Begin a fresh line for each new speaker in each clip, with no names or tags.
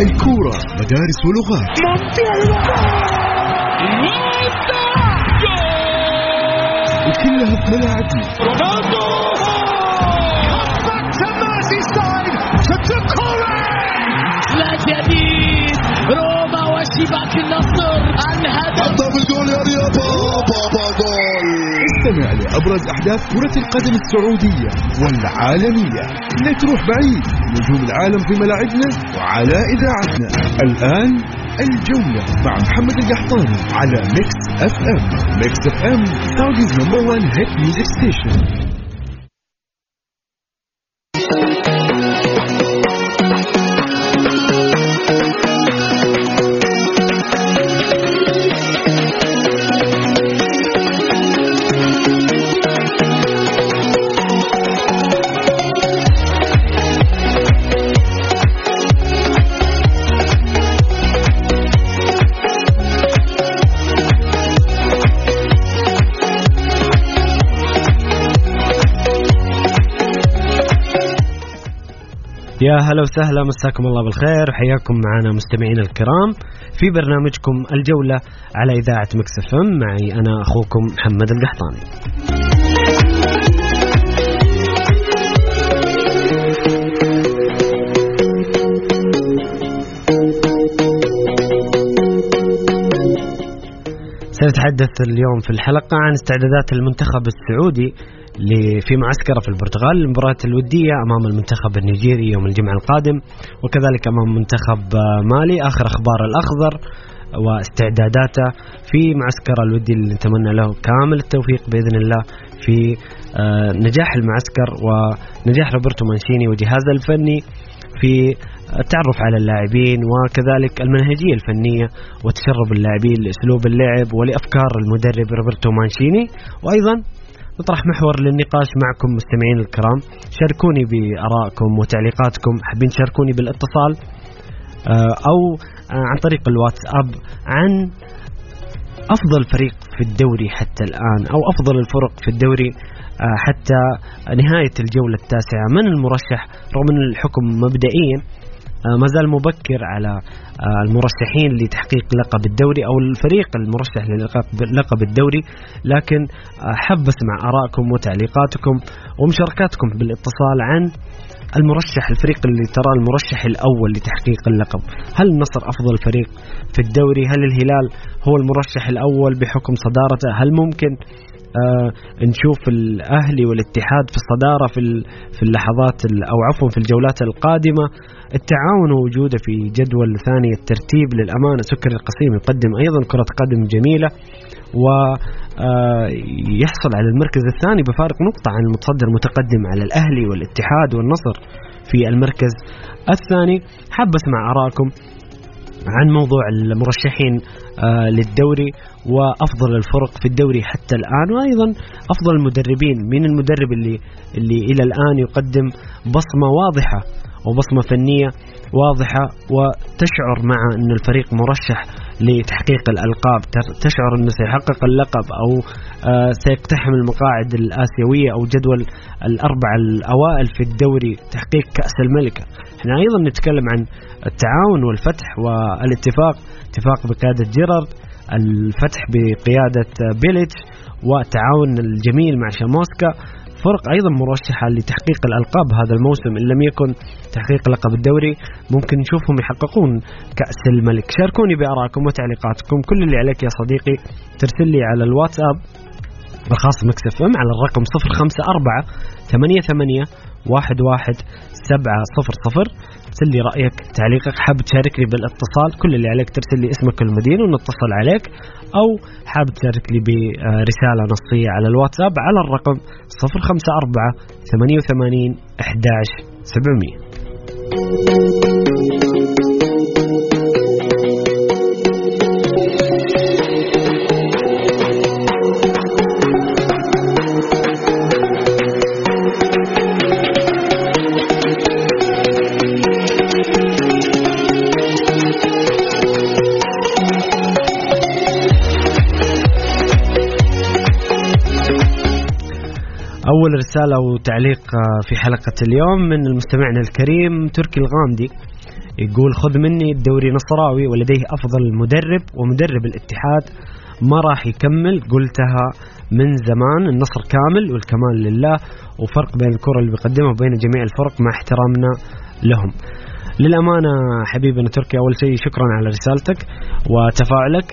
الكورة. مدارس ولغات. وكلها في ملاعبنا
رونالدو
لا جديد. روما وشباك النصر الهدف
لأبرز أحداث كرة القدم السعودية والعالمية. لا تروح بعيد نجوم العالم في ملاعبنا وعلى إذاعتنا. الآن الجولة مع محمد القحطاني على Mix FM Mix FM Saudi's number 1 hit music station
يا هلا وسهلا مساكم الله بالخير. وحياكم معنا مستمعينا الكرام في برنامجكم الجولة على إذاعة مكس إم. معي أنا أخوكم محمد القحطاني. سنتحدث اليوم في الحلقة عن استعدادات المنتخب السعودي في معسكره في البرتغال المباراة الودية أمام المنتخب النيجيري يوم الجمعة القادم وكذلك أمام منتخب آه، مالي آخر أخبار الأخضر واستعداداته في معسكر الودي اللي نتمنى له كامل التوفيق بإذن الله في آه، نجاح المعسكر ونجاح روبرتو مانشيني وجهازه الفني في التعرف على اللاعبين وكذلك المنهجية الفنية وتشرب اللاعبين لأسلوب اللعب ولأفكار المدرب روبرتو مانشيني وأيضا نطرح محور للنقاش معكم مستمعين الكرام. شاركوني بآرائكم وتعليقاتكم. حابين تشاركوني بالاتصال؟ آه، أو آه، عن طريق الواتساب عن أفضل فريق في الدوري حتى الآن أو أفضل الفرق في الدوري آه، حتى نهاية الجولة التاسعة. من المرشح؟ رغم أن الحكم مبدئيا ما زال مبكر على آه، المرشحين لتحقيق لقب الدوري أو الفريق المرشح للقب الدوري لكن آه، حاب أسمع آرائكم وتعليقاتكم ومشاركاتكم بالاتصال عن المرشح الفريق اللي ترى المرشح الأول لتحقيق اللقب، هل النصر أفضل فريق في الدوري؟ هل الهلال هو المرشح الأول بحكم صدارته؟ هل ممكن آه نشوف الأهلي والاتحاد في الصدارة في في اللحظات ال- أو عفوا في الجولات القادمة. التعاون ووجوده في جدول ثاني الترتيب للأمانة. سكر القصيم يقدم أيضا كرة قدم جميلة ويحصل على المركز الثاني بفارق نقطة عن المتصدر المتقدم على الأهلي والاتحاد والنصر في المركز الثاني. حاب اسمع آرائكم. عن موضوع المرشحين آه، للدوري وأفضل الفرق في الدوري حتى الآن وأيضا أفضل المدربين من المدرب اللي اللي إلى الآن يقدم بصمة واضحة وبصمة فنية واضحة وتشعر مع إن الفريق مرشح لتحقيق الألقاب تر- تشعر إنه سيحقق اللقب أو آه، سيقتحم المقاعد الآسيوية أو جدول الاربعه الأوائل في الدوري تحقيق كأس الملكه إحنا أيضا نتكلم عن التعاون والفتح والاتفاق اتفاق بقيادة جيرارد الفتح بقيادة بيليتش والتعاون الجميل مع شاموسكا فرق أيضا مرشحة لتحقيق الألقاب هذا الموسم. إن لم يكن تحقيق لقب الدوري ممكن نشوفهم يحققون كأس الملك. شاركوني بارائكم وتعليقاتكم. كل اللي عليك يا صديقي ترسل لي على الواتساب Mix FM على الرقم 054 88 11 700 ترسل لي رأيك تعليقك حاب تشاركني بالاتصال كل اللي عليك ترسل لي اسمك المدينة ونتصل عليك. أو حاب تشارك لي برسالة نصية على الواتساب على الرقم 054 88 11 700 رسالة وتعليق آه، في حلقة اليوم من المستمعنا الكريم تركي الغامدي. يقول خذ مني الدوري نصراوي ولديه أفضل مدرب ومدرب الاتحاد. ما راح يكمل قلتها من زمان. النصر كامل والكمال لله وفرق بين الكرة اللي بيقدمها وبين جميع الفرق مع احترامنا لهم. للأمانة حبيبنا تركي أول شيء شكرا على رسالتك وتفاعلك.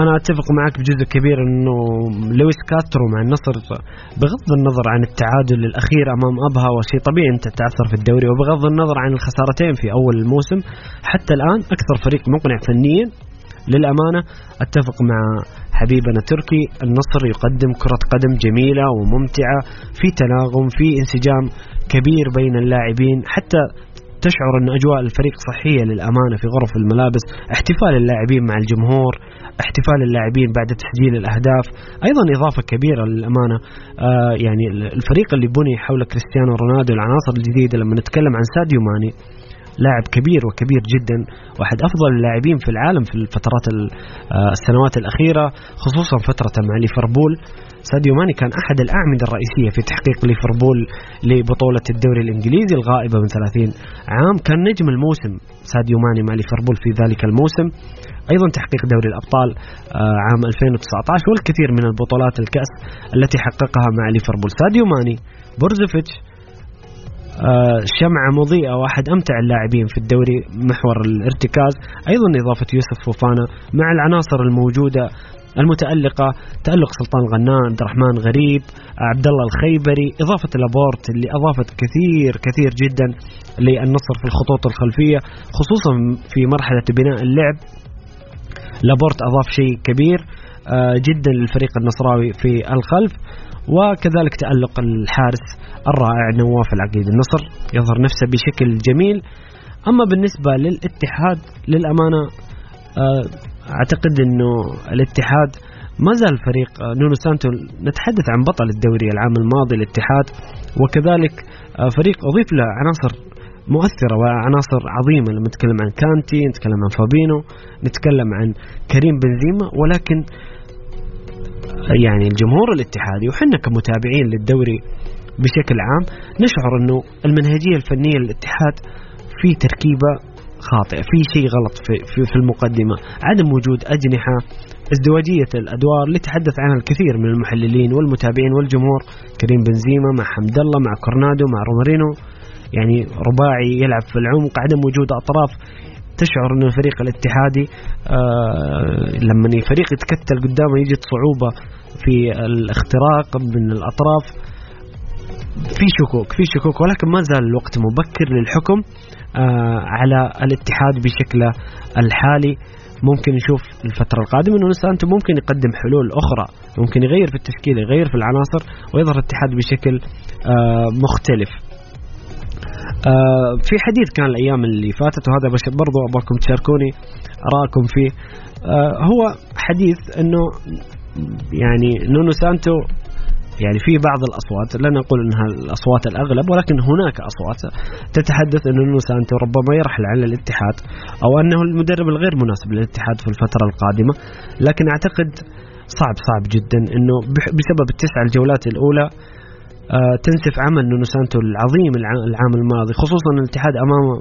أنا أتفق معك بجزء كبير إنه لويس كاسترو مع النصر بغض النظر عن التعادل الأخير أمام أبها وشيء طبيعي أنت تعثر في الدوري وبغض النظر عن الخسارتين في أول الموسم حتى الآن أكثر فريق مقنع فنيا للأمانة. أتفق مع حبيبنا تركي النصر يقدم كرة قدم جميلة وممتعة في تناغم في انسجام كبير بين اللاعبين حتى تشعر أن أجواء الفريق صحية للأمانة في غرف الملابس احتفال اللاعبين مع الجمهور احتفال اللاعبين بعد تسجيل الأهداف أيضا إضافة كبيرة للأمانة. آه يعني الفريق اللي بني حول كريستيانو رونالدو العناصر الجديدة لما نتكلم عن ساديو ماني لاعب كبير وكبير جدا واحد أفضل اللاعبين في العالم في الفترات آه، السنوات الأخيرة خصوصا فترته مع ليفربول. ساديو ماني كان أحد الأعمدة الرئيسية في تحقيق ليفربول لبطولة الدوري الإنجليزي الغائبة من 30 عام. كان نجم الموسم ساديو ماني مع ليفربول في ذلك الموسم. أيضا تحقيق دوري الأبطال آه، عام 2019 والكثير من البطولات الكأس التي حققها مع ليفربول. ساديو ماني بورزوفيتش شمعة مضيئة واحد أمتع اللاعبين في الدوري محور الارتكاز. أيضا إضافة يوسف فوفانا مع العناصر الموجودة المتألقة تألق سلطان الغنام عبد الرحمن غريب عبد الله الخيبري. إضافة لابورت اللي أضافت كثير كثير جدا للنصر في الخطوط الخلفية خصوصا في مرحلة بناء اللعب. لابورت أضاف شيء كبير آه، جدا للفريق النصراوي في الخلف. وكذلك تألق الحارس الرائع نواف العقيدي النصر يظهر نفسه بشكل جميل. أما بالنسبة للاتحاد للأمانة آه، أعتقد أنه الاتحاد ما زال فريق آه، نونو سانتو نتحدث عن بطل الدوري العام الماضي الاتحاد وكذلك آه، فريق أضيف له عناصر مؤثرة وعناصر عظيمة. لما نتكلم عن كانتي نتكلم عن فابينو نتكلم عن كريم بنزيما ولكن يعني الجمهور الاتحادي وحنا كمتابعين للدوري بشكل عام نشعر إنه المنهجية الفنية للاتحاد في تركيبة خاطئة في شيء غلط في, في, في المقدمة. عدم وجود أجنحة ازدواجية الأدوار اللي تحدث عنها الكثير من المحللين والمتابعين والجمهور. كريم بنزيما مع حمد الله مع كورنادو مع رومارينو يعني رباعي يلعب في العمق. عدم وجود أطراف تشعر ان الفريق الاتحادي آه لما فريق يتكتل قدامه يجد صعوبة في الاختراق من الأطراف في شكوك في شكوك ولكن ما زال الوقت مبكر للحكم آه على الاتحاد بشكله الحالي. ممكن نشوف الفترة القادمة إنه سانتو ممكن يقدم حلول أخرى ممكن يغير في التشكيلة يغير في العناصر ويظهر الاتحاد بشكل آه مختلف. آه في حديث كان الأيام اللي فاتت وهذا برضو أبغاكم تشاركوني ارائكم فيه. آه هو حديث إنه يعني نونو سانتو يعني في بعض الأصوات لا نقول انها الأصوات الأغلب ولكن هناك أصوات تتحدث إن نونو سانتو ربما يرحل عن الاتحاد أو أنه المدرب الغير مناسب للاتحاد في الفترة القادمة. لكن أعتقد صعب صعب جدا إنه بسبب التسع الجولات الأولى تنسف عمل نونو سانتو العظيم العام الماضي خصوصا الاتحاد امامه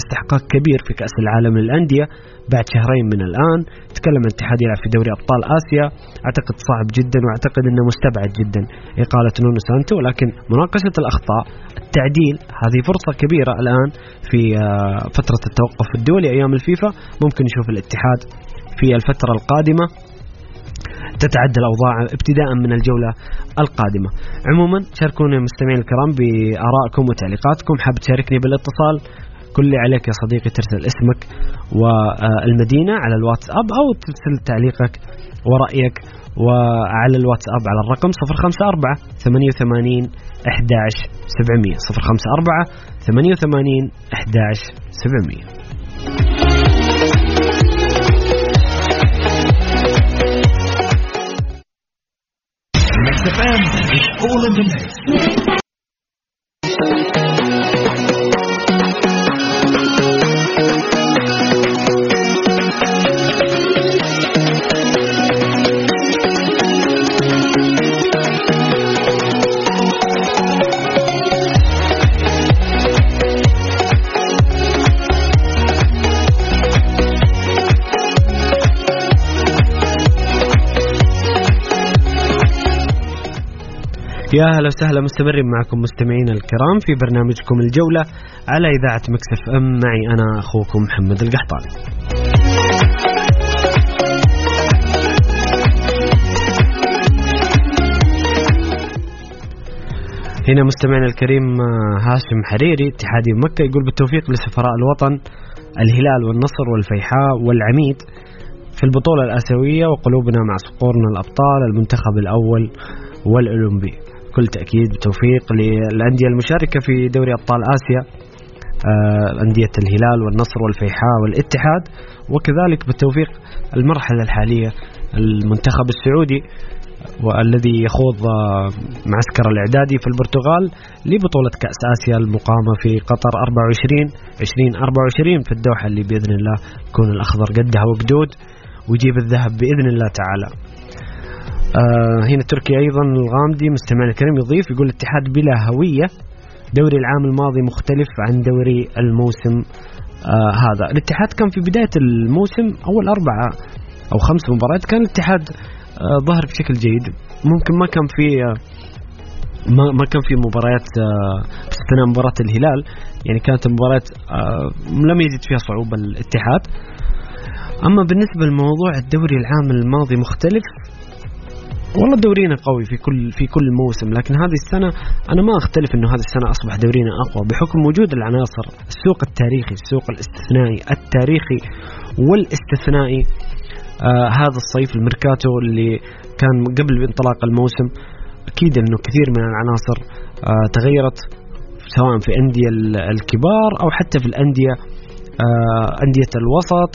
استحقاق كبير في كأس العالم للأندية بعد شهرين من الآن. تكلم الاتحاد يلعب في دوري أبطال آسيا. أعتقد صعب جدا وأعتقد أنه مستبعد جدا إقالة نونو سانتو ولكن مناقشة الأخطاء التعديل هذه فرصة كبيرة الآن في آه، فترة التوقف الدولي أيام الفيفا. ممكن نشوف الاتحاد في الفترة القادمة. تتعدل الأوضاع ابتداء من الجولة القادمة. عموما شاركونا مستمعين الكرام بآرائكم وتعليقاتكم. حاب تشاركني بالاتصال كل اللي عليك يا صديقي ترسل اسمك والمدينة على الواتساب أو ترسل تعليقك ورأيك وعلى الواتساب على الرقم 054 88 11 700 054 88 11 700 the family is all in the mix. يا أهلا وسهلا مستمرين معكم مستمعينا الكرام في برنامجكم الجولة على إذاعة مكسف ام معي أنا أخوكم محمد القحطاني. هنا مستمعنا الكريم آه، هاشم حريري اتحادي مكة يقول بالتوفيق لسفراء الوطن الهلال والنصر والفيحاء والعميد في البطولة الآسيوية وقلوبنا مع صقورنا الأبطال المنتخب الأول والأولمبي كل تأكيد بالتوفيق للأندية المشاركة في دوري أبطال آسيا آه، أندية الهلال والنصر والفيحاء والاتحاد وكذلك بالتوفيق المرحلة الحالية المنتخب السعودي والذي يخوض آه، معسكر الإعدادي في البرتغال لبطولة كأس آسيا المقامة في قطر 24 2024 في الدوحة اللي بإذن الله يكون الأخضر قدها وقدود ويجيب الذهب بإذن الله تعالى. هنا تركي أيضا الغامدي مستمعنا الكريم يضيف يقول الاتحاد بلا هوية دوري العام الماضي مختلف عن دوري الموسم آه هذا. الاتحاد كان في بداية الموسم أول أربعة أو خمس مباريات كان الاتحاد آه ظهر بشكل جيد. ممكن ما كان في آه ما ما كان في مباريات آه، باستثناء مباراة الهلال. يعني كانت المباريات آه، لم يجد فيها صعوبة الاتحاد. أما بالنسبة لموضوع الدوري العام الماضي مختلف والله دورينا قوي في كل في كل موسم لكن هذه السنة أنا ما أختلف إنه هذه السنة أصبح دورينا أقوى بحكم وجود العناصر السوق التاريخي السوق الاستثنائي التاريخي والاستثنائي آه هذا الصيف الميركاتو اللي كان قبل انطلاق الموسم أكيد إنه كثير من العناصر آه تغيرت سواء في أندية الكبار أو حتى في الأندية آه أندية الوسط.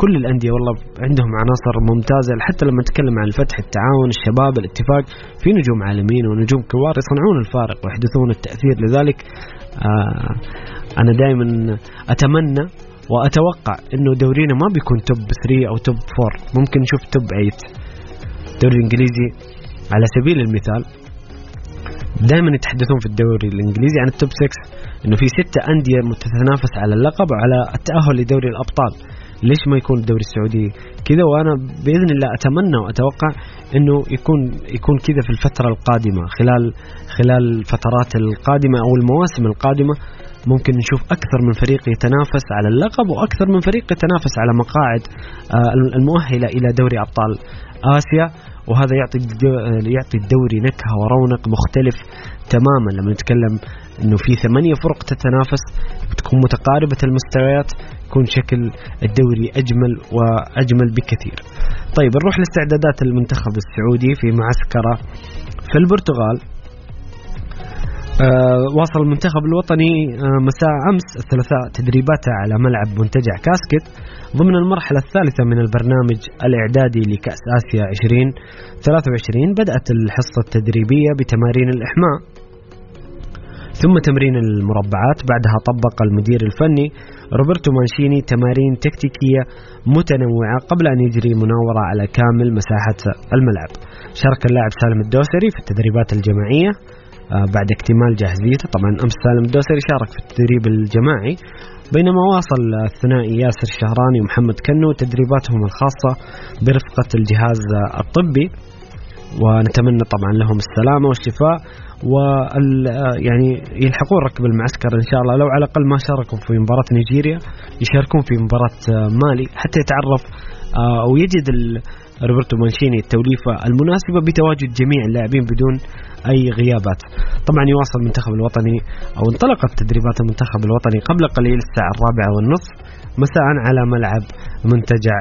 كل الأندية والله عندهم عناصر ممتازة حتى لما نتكلم عن الفتح التعاون الشباب الاتفاق في نجوم عالميين ونجوم كبار يصنعون الفارق ويحدثون التأثير. لذلك آه أنا دائما أتمنى وأتوقع أنه دورينا ما بيكون توب 3 أو توب 4 ممكن نشوف توب 8 الدوري الإنجليزي على سبيل المثال دائما يتحدثون في الدوري الإنجليزي عن التوب 6 إنه في ستة أندية تتنافس على اللقب وعلى التأهل لدوري الأبطال. ليش ما يكون الدوري السعودي كذا؟ وأنا بإذن الله أتمنى وأتوقع إنه يكون يكون كذا في الفترة القادمة. خلال خلال الفترات القادمة أو المواسم القادمة ممكن نشوف أكثر من فريق يتنافس على اللقب وأكثر من فريق يتنافس على مقاعد آه، المؤهلة إلى دوري أبطال آسيا. وهذا يعطي يعطي الدوري نكهة ورونق مختلف تماما. لما نتكلم إنه في ثمانية فرق تتنافس بتكون متقاربة المستويات. يكون شكل الدوري أجمل وأجمل بكثير. طيب نروح لاستعدادات المنتخب السعودي في معسكرة في البرتغال آه واصل المنتخب الوطني آه مساء أمس الثلاثاء تدريباته على ملعب منتجع كاسكت ضمن المرحلة الثالثة من البرنامج الإعدادي لكأس آسيا 2023 بدأت الحصة التدريبية بتمارين الإحماء ثم تمرين المربعات بعدها طبق المدير الفني روبرتو مانشيني تمارين تكتيكية متنوعة قبل أن يجري مناوره على كامل مساحة الملعب. شارك اللاعب سالم الدوسري في التدريبات الجماعية آه، بعد اكتمال جاهزيته. طبعا أمس سالم الدوسري شارك في التدريب الجماعي. بينما واصل الثنائي ياسر الشهراني ومحمد كنو تدريباتهم الخاصة برفقة الجهاز الطبي. ونتمنى طبعا لهم السلامة والشفاء. و يعني يلحقون ركب المعسكر إن شاء الله لو على الأقل ما شاركوا في مباراة نيجيريا يشاركون في مباراة مالي حتى يتعرف آه، أو يجد روبرتو مانشيني التوليفة المناسبة بتواجد جميع اللاعبين بدون أي غيابات. طبعا يواصل المنتخب الوطني أو انطلقت تدريبات المنتخب الوطني قبل قليل الساعة الرابعة والنصف مساء على ملعب منتجع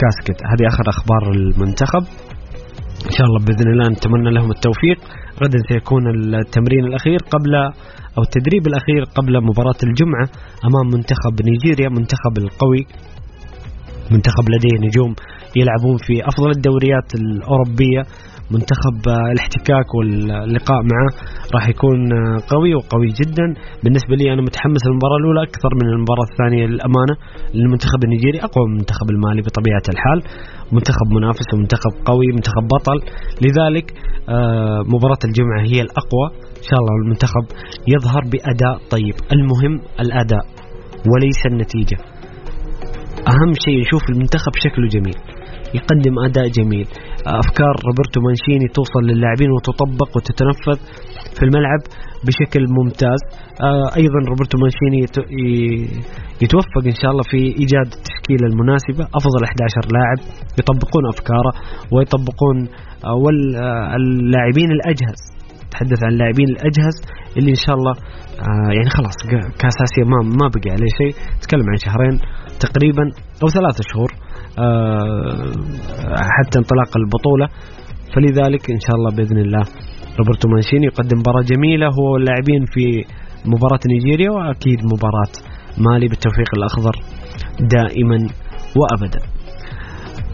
كاسكت، هذه آخر أخبار المنتخب. إن شاء الله بإذن الله نتمنى لهم التوفيق، غدا سيكون التمرين الأخير قبل أو التدريب الأخير قبل مباراة الجمعة أمام منتخب نيجيريا منتخب القوي منتخب لديه نجوم يلعبون في أفضل الدوريات الأوروبية. منتخب الاحتكاك واللقاء معه راح يكون قوي وقوي جدا. بالنسبة لي أنا متحمس للمباراة الأولى أكثر من المباراة الثانية للأمانة. المنتخب النيجيري أقوى من المنتخب المالي بطبيعة الحال. منتخب منافس ومنتخب قوي منتخب بطل. لذلك آه، مباراة الجمعة هي الأقوى. إن شاء الله المنتخب يظهر بأداء طيب. المهم الأداء وليس النتيجة. أهم شيء نشوف المنتخب شكله جميل يقدم أداء جميل أفكار روبرتو مانشيني توصل للاعبين وتطبق وتتنفذ في الملعب بشكل ممتاز. آه، أيضا روبرتو مانشيني يتوفق إن شاء الله في إيجاد التشكيلة المناسبة. أفضل 11 لاعب يطبقون أفكاره ويطبقون آه، واللاعبين الأجهز. تحدث عن اللاعبين الأجهز اللي إن شاء الله آه، يعني خلاص كاس اسيا ما ما بقي عليه شيء. تكلم عن شهرين تقريبا أو ثلاثة شهور. حتى انطلاق البطولة. فلذلك إن شاء الله بإذن الله روبرتو مانشيني يقدم مباراة جميلة. هو واللاعبين في مباراة نيجيريا وأكيد مباراة مالي بالتوفيق الأخضر دائما وأبدا.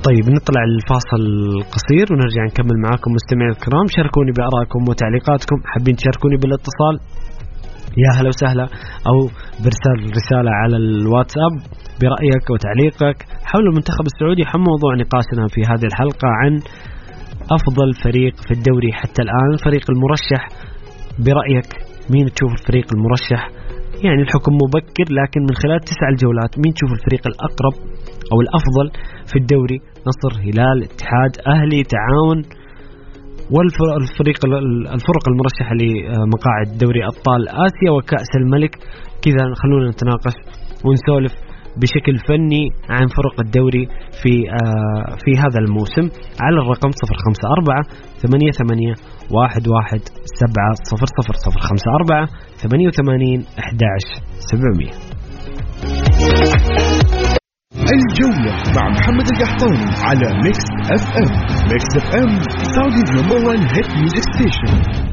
طيب نطلع الفاصل القصير ونرجع نكمل معاكم مستمعي الكرام. شاركوني بارائكم وتعليقاتكم. حابين تشاركوني بالاتصال؟ يا هلا وسهلا أو برسال رسالة على الواتساب برأيك وتعليقك حول المنتخب السعودي حول موضوع نقاشنا في هذه الحلقة عن أفضل فريق في الدوري حتى الآن الفريق المرشح. برأيك مين تشوف الفريق المرشح؟ يعني الحكم مبكر لكن من خلال تسع الجولات مين تشوف الفريق الأقرب أو الأفضل في الدوري؟ نصر هلال اتحاد أهلي تعاون. والفريق الفرق المرشحة لمقاعد دوري أبطال آسيا وكأس الملك. كذا خلونا نتناقش ونسولف بشكل فني عن فرق الدوري في آه في هذا الموسم. على الرقم 054 88 11 7 0 0 054 88 11 700
الجولة مع محمد القحطاني على Mix FM Mix FM Saudi's number 1 hit music station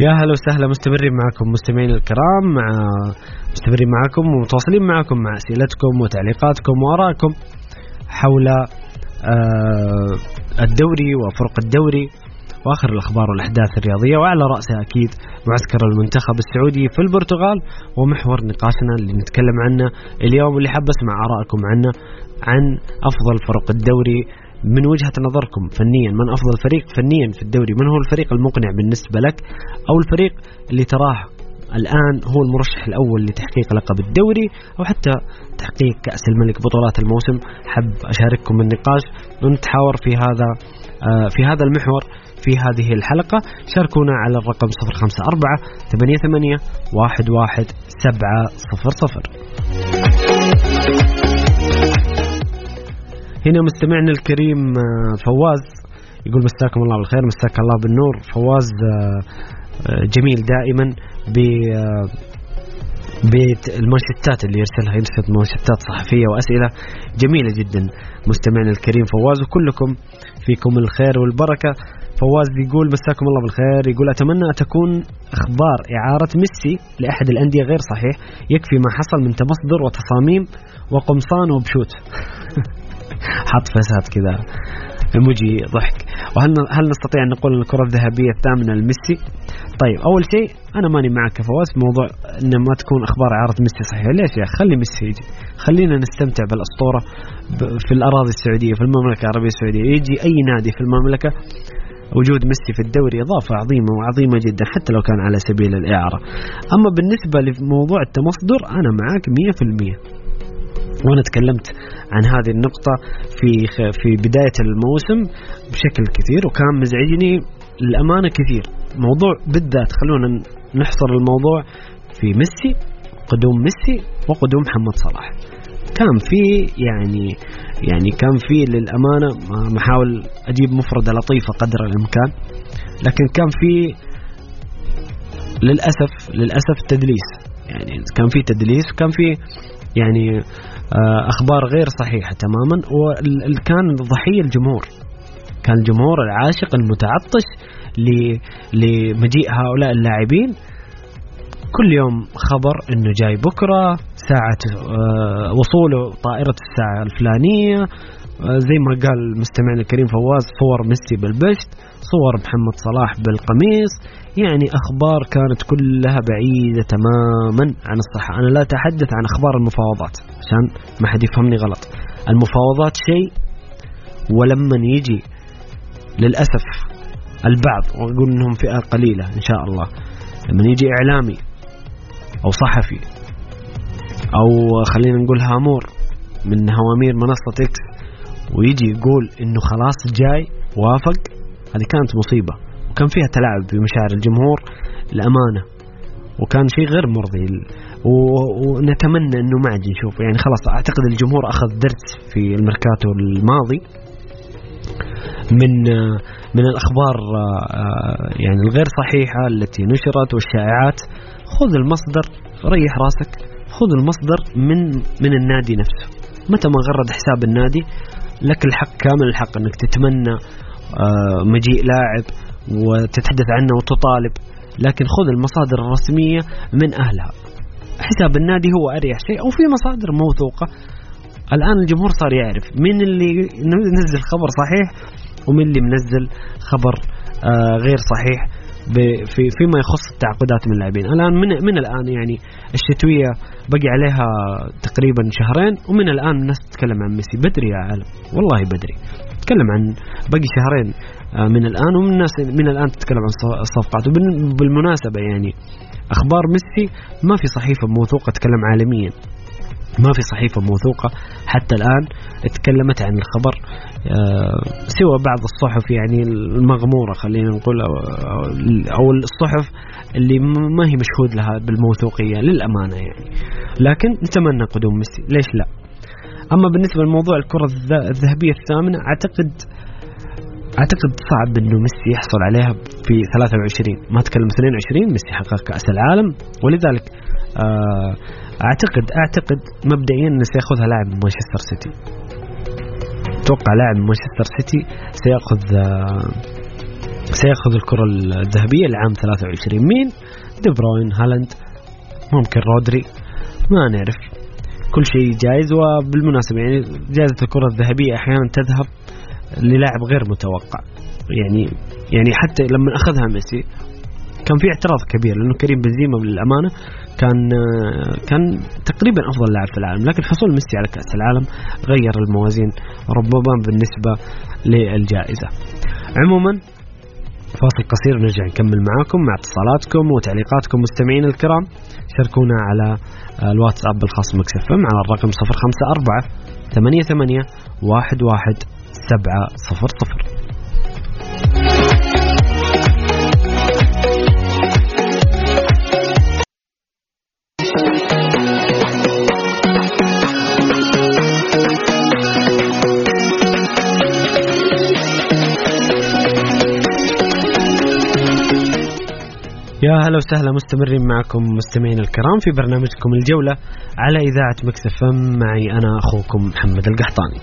يا هلا وسهلا مستمرين معكم مستمعين الكرام مع مستمرين معكم ومتواصلين معكم مع أسئلتكم وتعليقاتكم وآرائكم حول آه، الدوري وفرق الدوري وآخر الأخبار والأحداث الرياضية وعلى رأسها أكيد معسكر المنتخب السعودي في البرتغال ومحور نقاشنا اللي نتكلم عنه اليوم اللي حاب أسمع آرائكم عنه عن أفضل فرق الدوري من وجهة نظركم فنيا من أفضل فريق فنيا في الدوري من هو الفريق المقنع بالنسبة لك؟ أو الفريق اللي تراه الآن هو المرشح الأول لتحقيق لقب الدوري أو حتى تحقيق كأس الملك بطولات الموسم؟ حب أشارككم النقاش ونتحاور في هذا آه، في هذا المحور في هذه الحلقة. شاركونا على الرقم 054 88 11 700 هنا مستمعنا الكريم آه، فواز يقول مساكم الله بالخير مساك الله بالنور. فواز آه، آه، جميل دائما ب بالمانشيتات اللي يرسلها يرسل مانشيتات صحفية وأسئلة جميلة جدا. مستمعنا الكريم فواز وكلكم فيكم الخير والبركة. فواز يقول مساكم الله بالخير يقول أتمنى أن تكون أخبار إعارة ميسي لأحد الأندية غير صحيح يكفي ما حصل من تمصدر وتصاميم وقمصان وبشوت. حط فساد كذا ايموجي ضحك وهل هل نستطيع أن نقول أن الكرة الذهبية الثامنة لميسي؟ طيب أول شيء أنا ماني معك يا فواز في موضوع أن ما تكون أخبار إعارة ميسي صحيحة، ليش يا أخي؟ خلي ميسي يجي، خلينا نستمتع بالأسطورة في الأراضي السعودية في المملكة العربية السعودية، يجي أي نادي في المملكة وجود ميسي في الدوري إضافة عظيمة وعظيمة جدا حتى لو كان على سبيل الإعارة. أما بالنسبة لموضوع التمصدر أنا معك 100%. وأنا تكلمت عن هذه النقطة في في بداية الموسم بشكل كثير وكان مزعجني للأمانة كثير. موضوع بالذات خلونا نحصر الموضوع في ميسي قدوم ميسي وقدوم محمد صلاح. كان في يعني يعني كان في للأمانة ما أحاول أجيب مفردة لطيفة قدر الإمكان لكن كان في للأسف للأسف تدليس. يعني كان في تدليس وكان في يعني أخبار غير صحيحة تماما. وكان ضحية الجمهور. كان الجمهور العاشق المتعطش لمجيء هؤلاء اللاعبين. كل يوم خبر إنه جاي بكرة ساعة آه، وصوله طائرة الساعة الفلانية. آه، زي ما قال مستمعنا الكريم فواز صور ميسي بالبشت. صور محمد صلاح بالقميص يعني أخبار كانت كلها بعيدة تماما عن الصحة. أنا لا أتحدث عن أخبار المفاوضات عشان ما حد يفهمني غلط. المفاوضات شيء ولما يجي للأسف البعض وأقول إنهم فئة قليلة إن شاء الله. لما يجي إعلامي أو صحفي أو خلينا نقول هامور من هوامير منصة إكس ويجي يقول إنه خلاص جاي وافق. هذه كانت مصيبة وكان فيها تلاعب بمشاعر الجمهور الامانه وكان شيء غير مرضي ونتمنى إنه ما عاد نشوف يعني خلاص أعتقد الجمهور أخذ درس في الميركاتو الماضي من من الأخبار يعني الغير صحيحة التي نشرت والشائعات. خذ المصدر ريح راسك خذ المصدر من من النادي نفسه. متى ما غرد حساب النادي لك الحق كامل الحق إنك تتمنى آه، مجيء لاعب وتتحدث عنه وتطالب. لكن خذ المصادر الرسمية من أهلها. حساب النادي هو أريح شيء أو في مصادر موثوقة. الآن الجمهور صار يعرف مين اللي نزل خبر صحيح ومين اللي منزل خبر آه، غير صحيح في فيما يخص التعاقدات من اللاعبين. الآن من من الآن يعني الشتوية بقي عليها تقريبا شهرين ومن الآن الناس تتكلم عن ميسي. بدري يا عالم. والله بدري. تتكلم عن بقي شهرين. آه، من الآن ومن الناس من الآن تتكلم عن الصفقات. وبالمناسبة يعني أخبار ميسي ما في صحيفة موثوقة تتكلم عالميا. ما في صحيفة موثوقة حتى الآن تكلمت عن الخبر آه، سوى بعض الصحف يعني المغمورة خلينا نقول أو الصحف اللي ما هي مشهود لها بالموثوقية للأمانة يعني. لكن نتمنى قدوم ميسي. ليش لا؟ أما بالنسبة لموضوع الكرة الذهبية الثامنة أعتقد أعتقد صعب إنه ميسي يحصل عليها في 23 ما أتكلم 22 ميسي حقق كأس العالم. ولذلك آه أعتقد أعتقد مبدئيا إنه سيأخذها لاعب من مانشستر سيتي. أتوقع لاعب من مانشستر سيتي سيأخذ آه، سيأخذ الكرة الذهبية لعام 23 مين؟ دي بروين هالاند ممكن رودري. ما نعرف. كل شيء جايز وبالمناسبة يعني جائزة الكرة الذهبية أحيانا تذهب للاعب غير متوقع. يعني يعني حتى لما أخذها ميسي كان في اعتراض كبير لأنه كريم بنزيما للأمانة كان كان تقريبا أفضل لاعب في العالم. لكن حصول ميسي على كأس العالم غير الموازين ربما بالنسبة للجائزة. عموما فاصل قصير ونرجع نكمل معاكم مع اتصالاتكم وتعليقاتكم مستمعين الكرام. شاركونا على الواتساب الخاص مكسف على الرقم 054 88 11 700 يا هلا وسهلا مستمرين معكم مستمعين الكرام في برنامجكم الجولة على إذاعة مكسف معي أنا أخوكم محمد القحطاني.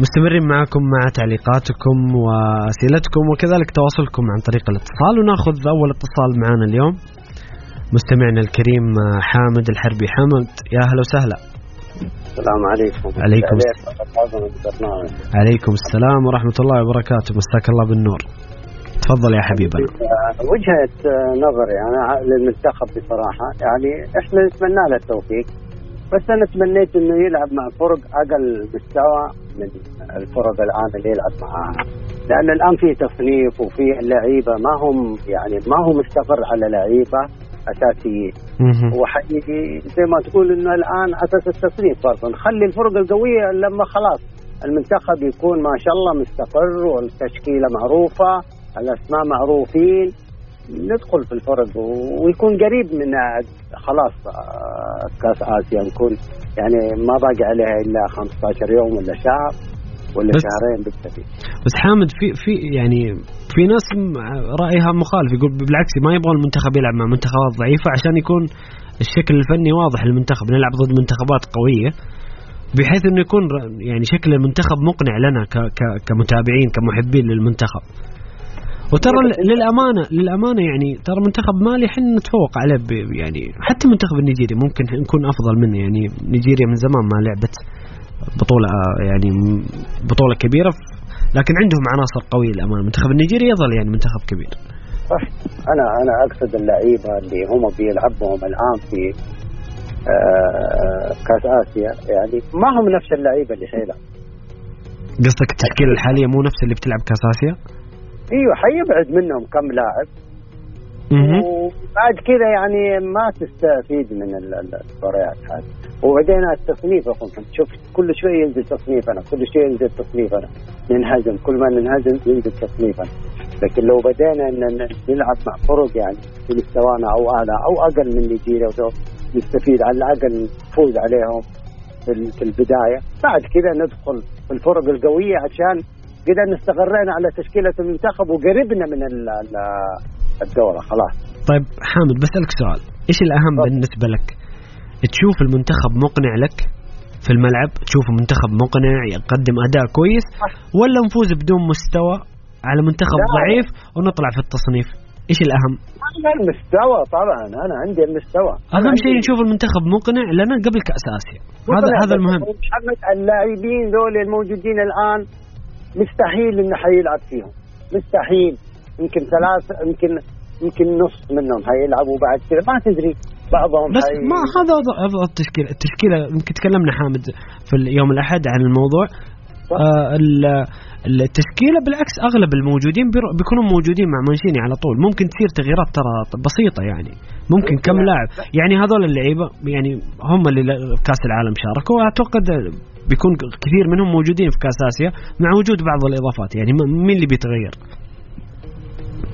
مستمرين معكم مع تعليقاتكم وأسئلتكم وكذلك تواصلكم عن طريق الاتصال وناخذ أول اتصال معنا اليوم. مستمعنا الكريم حامد الحربي حامد. يا هلا وسهلا.
السلام عليكم.
عليكم عليكم السلام ورحمة الله وبركاته. مساك الله بالنور. تفضل يا حبيبنا.
وجهة نظري أنا للمنتخب بصراحة يعني إحنا نتمنى له التوفيق بس أنا تمنيت إنه يلعب مع فرق أقل مستوى من الفرق الآن اللي يلعب معها لأن الآن في تصنيف وفي اللعيبة ما هم يعني ما هو مستقر على لعيبة. اساسيين وحقيقي زي ما تقول إنه الآن أساس التصنيف برضه نخلي الفرق القوية لما خلاص المنتخب يكون ما شاء الله مستقر والتشكيلة معروفة الأسماء معروفين. ندخل في الفرق ويكون قريب من خلاص آه، كأس آسيا نكون يعني ما باقي عليها إلا 15 يوم ولا شهر. ولا بس شهرين بالكثير.
بس حامد في في يعني في ناس رأيها مخالف يقول بالعكس ما يبغى المنتخب يلعب مع منتخبات ضعيفة عشان يكون الشكل الفني واضح للمنتخب نلعب ضد منتخبات قوية بحيث إنه يكون يعني شكل المنتخب مقنع لنا كمتابعين كمحبين للمنتخب. وترى للأمانة للأمانة يعني ترى منتخب مالي إحنا نتفوق عليه يعني حتى المنتخب النيجيري ممكن نكون أفضل منه يعني نيجيريا من زمان ما لعبت. بطولة يعني بطولة كبيرة لكن عندهم عناصر قوية للأمانة. المنتخب النيجيري يظل يعني منتخب كبير.
صح. أنا أنا أقصد اللعيبة اللي هم بيلعبهم الآن في آه كأس آسيا يعني ما هم نفس اللعيبة اللي حيلعب
قصدك التشكيلة الحالية مو نفس اللي بتلعب كأس آسيا؟
إيوه حيبعد منهم كم لاعب. وبعد كذا يعني ما تستفيد من المباريات هذه. وبعدين التصنيف اخوكم شوف كل شوي ينزل تصنيفنا كل شوي ينزل تصنيفنا. ننهزم كل ما ننهزم ينزل تصنيفنا. لكن لو بدينا ان نلعب مع فرق يعني في مستوانا أو اعلى أو أقل من نيجيريا نستفيد على الأقل نفوز عليهم في البداية. بعد كذا ندخل في الفرق القوية عشان كذا استقرينا على تشكيلة المنتخب وقربنا من الدورة خلاص.
طيب حامد بسألك سؤال. إيش الأهم طب. بالنسبة لك؟ تشوف المنتخب مقنع لك في الملعب؟ تشوف منتخب مقنع يقدم أداء كويس ولا نفوز بدون مستوى على منتخب ضعيف ونطلع في التصنيف؟ إيش الأهم؟
أنا المستوى طبعا. أنا عندي المستوى.
أهم شيء نشوف المنتخب مقنع لنا قبل كأس آسيا. هذا هذا المهم.
محمد اللاعبين ذول الموجودين الآن مستحيل انه حيلعب فيهم. مستحيل. يمكن ثلاث يمكن يمكن نص منهم حيلعبوا بعد كذا. ما تدري بعضهم
بس حي... ما هذا افضل التشكيلة التشكيلة يمكن تكلمنا حامد في اليوم الأحد عن الموضوع. آه التشكيلة بالعكس أغلب الموجودين بيكونوا موجودين مع مانشيني على طول. ممكن تصير تغييرات ترى بسيطة يعني. ممكن كم لاعب. يعني هذول اللعيبة يعني هم اللي كأس العالم شاركوا. واعتقد بيكون كثير منهم موجودين في كأس آسيا مع وجود بعض الإضافات. يعني مين اللي بيتغير؟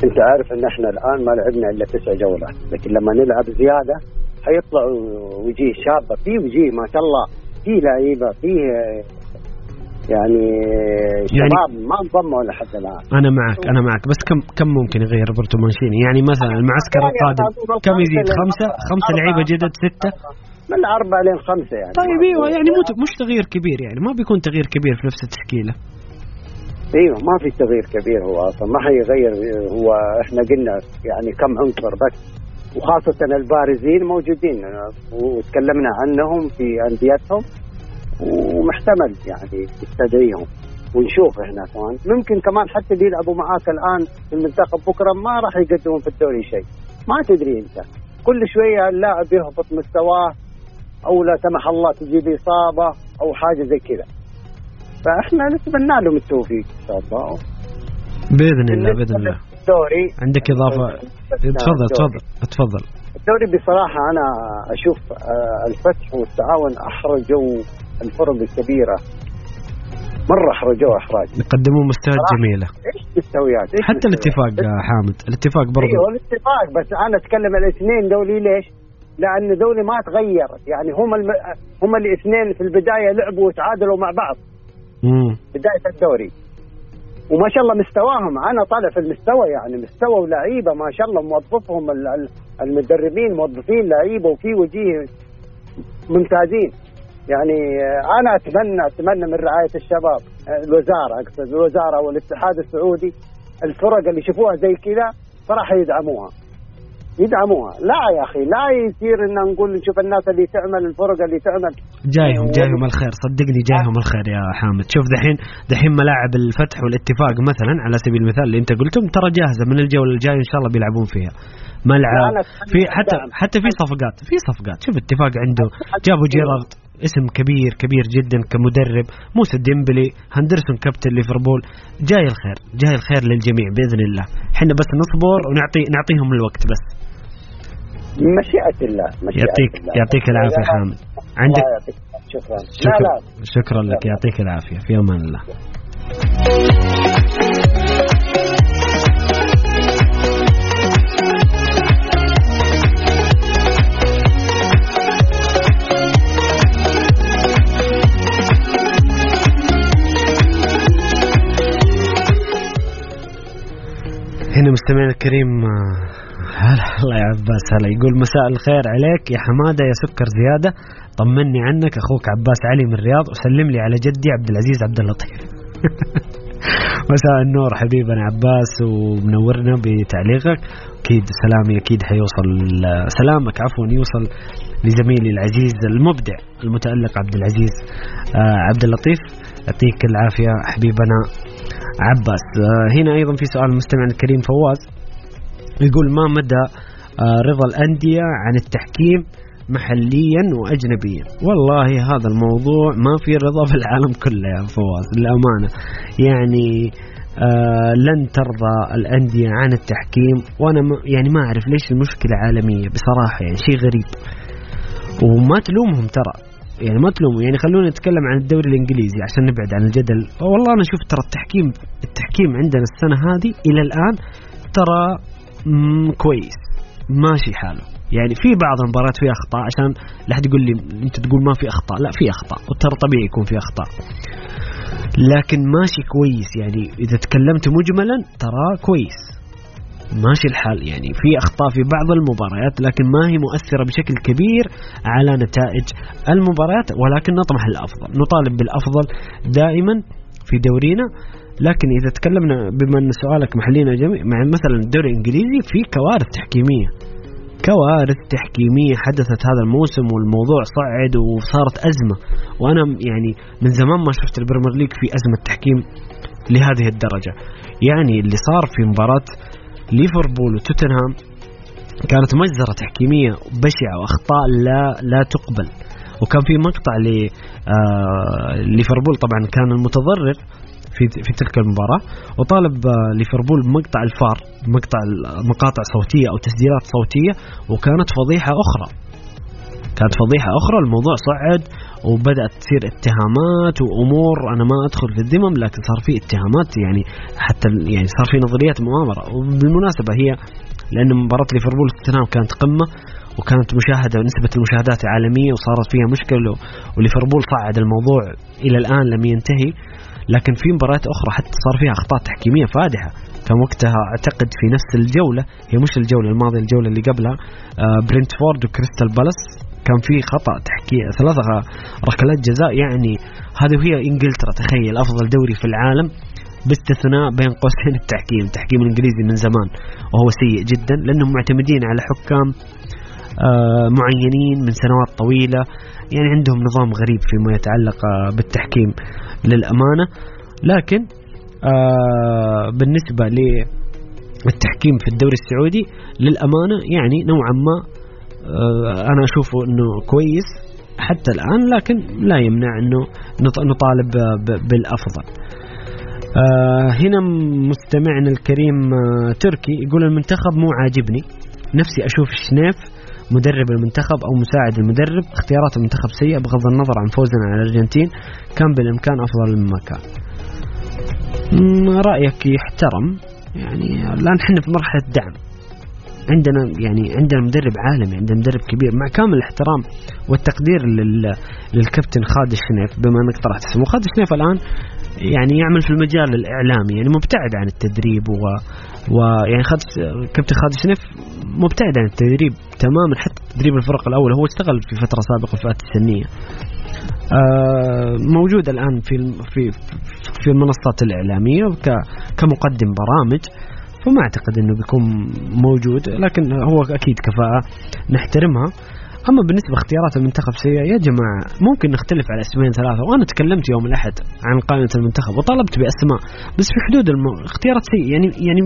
انت عارف ان إحنا الان ما لعبنا الا تسع جولات لكن لما نلعب زيادة حيطلع وجيه شابة في وجيه ما شاء الله في لعيبة في يعني, يعني شباب يعني ما انضموا لحد الآن.
أنا معك أنا معك بس كم كم ممكن يغير روبرتو مانشيني؟ يعني مثلا المعسكر يعني القادم كم يزيد؟ خمسة؟ خمسة لعيبة جدد؟ ستة؟
من أربعة لين خمسة يعني.
طيب إيوه يعني مش تغيير كبير يعني ما بيكون تغيير كبير في نفس التشكيلة.
أيوه ما في تغيير كبير هو أصلا ما حيغير هو إحنا قلنا يعني كم عنصر بس وخاصة البارزين موجودين وتكلمنا عنهم في أنديتهم ومحتمل يعني يستدعيهم ونشوف إحنا كمان. ممكن كمان حتى اللي يلعبوا معاك الآن في المنتخب بكرة ما راح يقدمون في الدوري شيء. ما تدري أنت. كل شوية اللاعب يهبط مستواه أو لا سمح الله تجيب إصابة أو حاجة زي كذا. فاحنا نتمنى لهم التوفيق إن شاء الله.
بإذن الله بإذن الله.
الدوري
عندك إضافة؟ تفضل تفضل تفضل.
الدوري بصراحة أنا أشوف آه، الفتح والتعاون أحرجوا الفرق الكبيرة. مرة أحرجوه إحراج.
يقدمون مستويات جميلة.
إيش مستويات؟
حتى الاتفاق حامد. الاتفاق برضه
أيوه الاتفاق بس أنا أتكلم الاثنين دولي ليش؟ لأن دولي ما تغير. يعني هم الم... هم الاثنين في البداية لعبوا وتعادلوا مع بعض. بداية الدوري. وما شاء الله مستواهم أنا طالع في المستوى يعني مستوى ولعيبة ما شاء الله موظفهم المدربين موظفين لعيبة وفي وجيه ممتازين. يعني أنا اتمنى أتمنى من رعاية الشباب الوزارة أقصد الوزارة والاتحاد السعودي الفرق اللي يشوفوها زي كذا صراحة يدعموها. يدعموها. لا يا أخي لا يصير إن نقول نشوف الناس اللي تعمل الفرق اللي تعمل.
جايهم جايهم الخير. صدقني جايهم الخير يا حامد. شوف دحين دحين ملاعب الفتح والاتفاق مثلا على سبيل المثال اللي أنت قلتهم ترى جاهزة. من الجولة الجاية إن شاء الله بيلعبون فيها. ملعب. في حتى حتى في صفقات. في صفقات. شوف اتفاق عنده. جابوا جيرارد. اسم كبير كبير جدا كمدرب موسى ديمبلي هندرسون كابتن ليفربول. جاي الخير جاي الخير للجميع بإذن الله. إحنا بس نصبر ونعطي نعطيهم الوقت بس.
مشيئة الله مشيئة
يعطيك
الله.
يعطيك العافية حامد. عندك
شكرا.
شكرا. شكرا لك يعطيك العافية. في أمان الله. هنا مستمعنا الكريم هلا الله يا عباس هلا. يقول مساء الخير عليك يا حمادة يا سكر زيادة. طمني عنك أخوك عباس علي من الرياض. وسلم لي على جدي عبد العزيز عبد اللطيف. مساء النور حبيبنا عباس ومنورنا بتعليقك. أكيد سلامي أكيد حيوصل سلامك عفوا يوصل لزميلي العزيز المبدع المتألق عبد العزيز آه عبد اللطيف. يعطيك العافية حبيبنا. عباس. آه هنا أيضا في سؤال المستمع الكريم فواز. يقول ما مدى آه رضا الأندية عن التحكيم محليا واجنبيا؟ والله هذا الموضوع ما في رضا في العالم كله يا فواز للأمانة. يعني آه لن ترضى الأندية عن التحكيم. وأنا يعني ما أعرف ليش المشكلة عالمية بصراحة يعني شيء غريب. وما تلومهم ترى. يعني ما تلوموا يعني خلونا نتكلم عن الدوري الإنجليزي عشان نبعد عن الجدل. والله أنا شفت ترى التحكيم التحكيم عندنا السنة هذه إلى الآن ترى كويس ماشي حاله. يعني في بعض المباريات فيها أخطاء عشان لا حد يقول لي أنت تقول ما في أخطاء لا في أخطاء وترى طبيعي يكون في أخطاء. لكن ماشي كويس يعني إذا تكلمت مجملا ترى كويس. ماشي الحال. يعني في أخطاء في بعض المباريات لكن ما هي مؤثرة بشكل كبير على نتائج المباريات ولكن نطمح للأفضل. نطالب بالأفضل دائما في دورينا. لكن إذا تكلمنا بما أن سؤالك محلينا جميع مع مثلا الدوري الإنجليزي في كوارث تحكيمية. كوارث تحكيمية حدثت هذا الموسم والموضوع صعد وصارت أزمة. وأنا يعني من زمان ما شفت ال Premier League في أزمة تحكيم لهذه الدرجة. يعني اللي صار في مباراة ليفربول وتوتنهام كانت مجزرة تحكيمية بشعة وأخطاء لا لا تقبل. وكان في مقطع لليفربول آه طبعا كان المتضرر في في تلك المباراة وطالب آه، ليفربول بمقطع الفار مقطع مقاطع صوتية أو تسجيلات صوتية وكانت فضيحة أخرى. كانت فضيحة أخرى الموضوع صعد وبدأت تصير اتهامات وأمور. أنا ما أدخل في الذمم لكن صار في اتهامات يعني حتى يعني صار في نظريات مؤامرة. وبالمناسبة هي لأن مباراة ليفربول توتنهام كانت قمة وكانت مشاهدة نسبه المشاهدات عالمية وصارت فيها مشكلة وليفربول صعد الموضوع إلى الآن لم ينتهي. لكن في مباريات أخرى حتى صار فيها أخطاء تحكيمية فادحة. كان وقتها أعتقد في نفس الجولة هي مش الجولة الماضية الجولة اللي قبلها آه برنتفورد وكريستال بالاس كان في خطأ تحكي ثلاثة ركلات جزاء يعني هذه وهي إنجلترا تخيل أفضل دوري في العالم باستثناء بين قوسين التحكيم التحكيم الانجليزي من زمان وهو سيء جدا لأنهم معتمدين على حكام آه معينين من سنوات طويلة يعني عندهم نظام غريب فيما يتعلق آه، بالتحكيم للأمانة. لكن آه بالنسبة للتحكيم في الدوري السعودي للأمانة يعني نوعا ما آه أنا أشوفه أنه كويس حتى الآن لكن لا يمنع أنه نطالب بالأفضل. آه هنا مستمعنا الكريم آه تركي يقول المنتخب مو عاجبني. نفسي أشوف الشنيف مدرب المنتخب أو مساعد المدرب. اختيارات المنتخب سيئه بغض النظر عن فوزنا على الأرجنتين. كان بالإمكان أفضل مما كان. رأيك يحترم. يعني الآن إحنا في مرحلة دعم. عندنا يعني عندنا مدرب عالمي عندنا مدرب كبير. مع كامل الاحترام والتقدير للكابتن خالد الشنيف بما انك طرحت اسمه. خالد الشنيف الآن يعني يعمل في المجال الإعلامي يعني مبتعد عن التدريب و, ويعني خالد كابتن خالد الشنيف مبتعد عن التدريب تماما حتى تدريب الفرق الأول. هو اشتغل في فترة سابقة في السنية. آه موجود الآن في في في المنصات الإعلامية كمقدم برامج. فما أعتقد إنه بيكون موجود لكن هو أكيد كفاءة نحترمها. أما بالنسبة لاختيارات المنتخب سيئه يا جماعة ممكن نختلف على أسمين ثلاثة وأنا تكلمت يوم الأحد عن قائمة المنتخب وطلبت بأسماء بس في حدود الم... اختيارات سيئه يعني يعني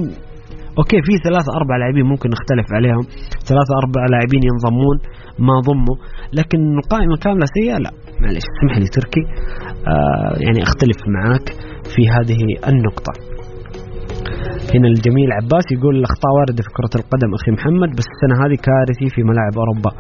أوكي في ثلاثة أربع لاعبين ممكن نختلف عليهم ثلاثة أربع لاعبين ينضمون ما ضموا لكن القائمة كاملة سيئة لا معلش اسمح لي تركي. آه يعني أختلف معاك في هذه النقطة. هنا الجميل عباس يقول الأخطاء واردة في كرة القدم أخي محمد بس السنة هذه كارثي في ملاعب أوروبا.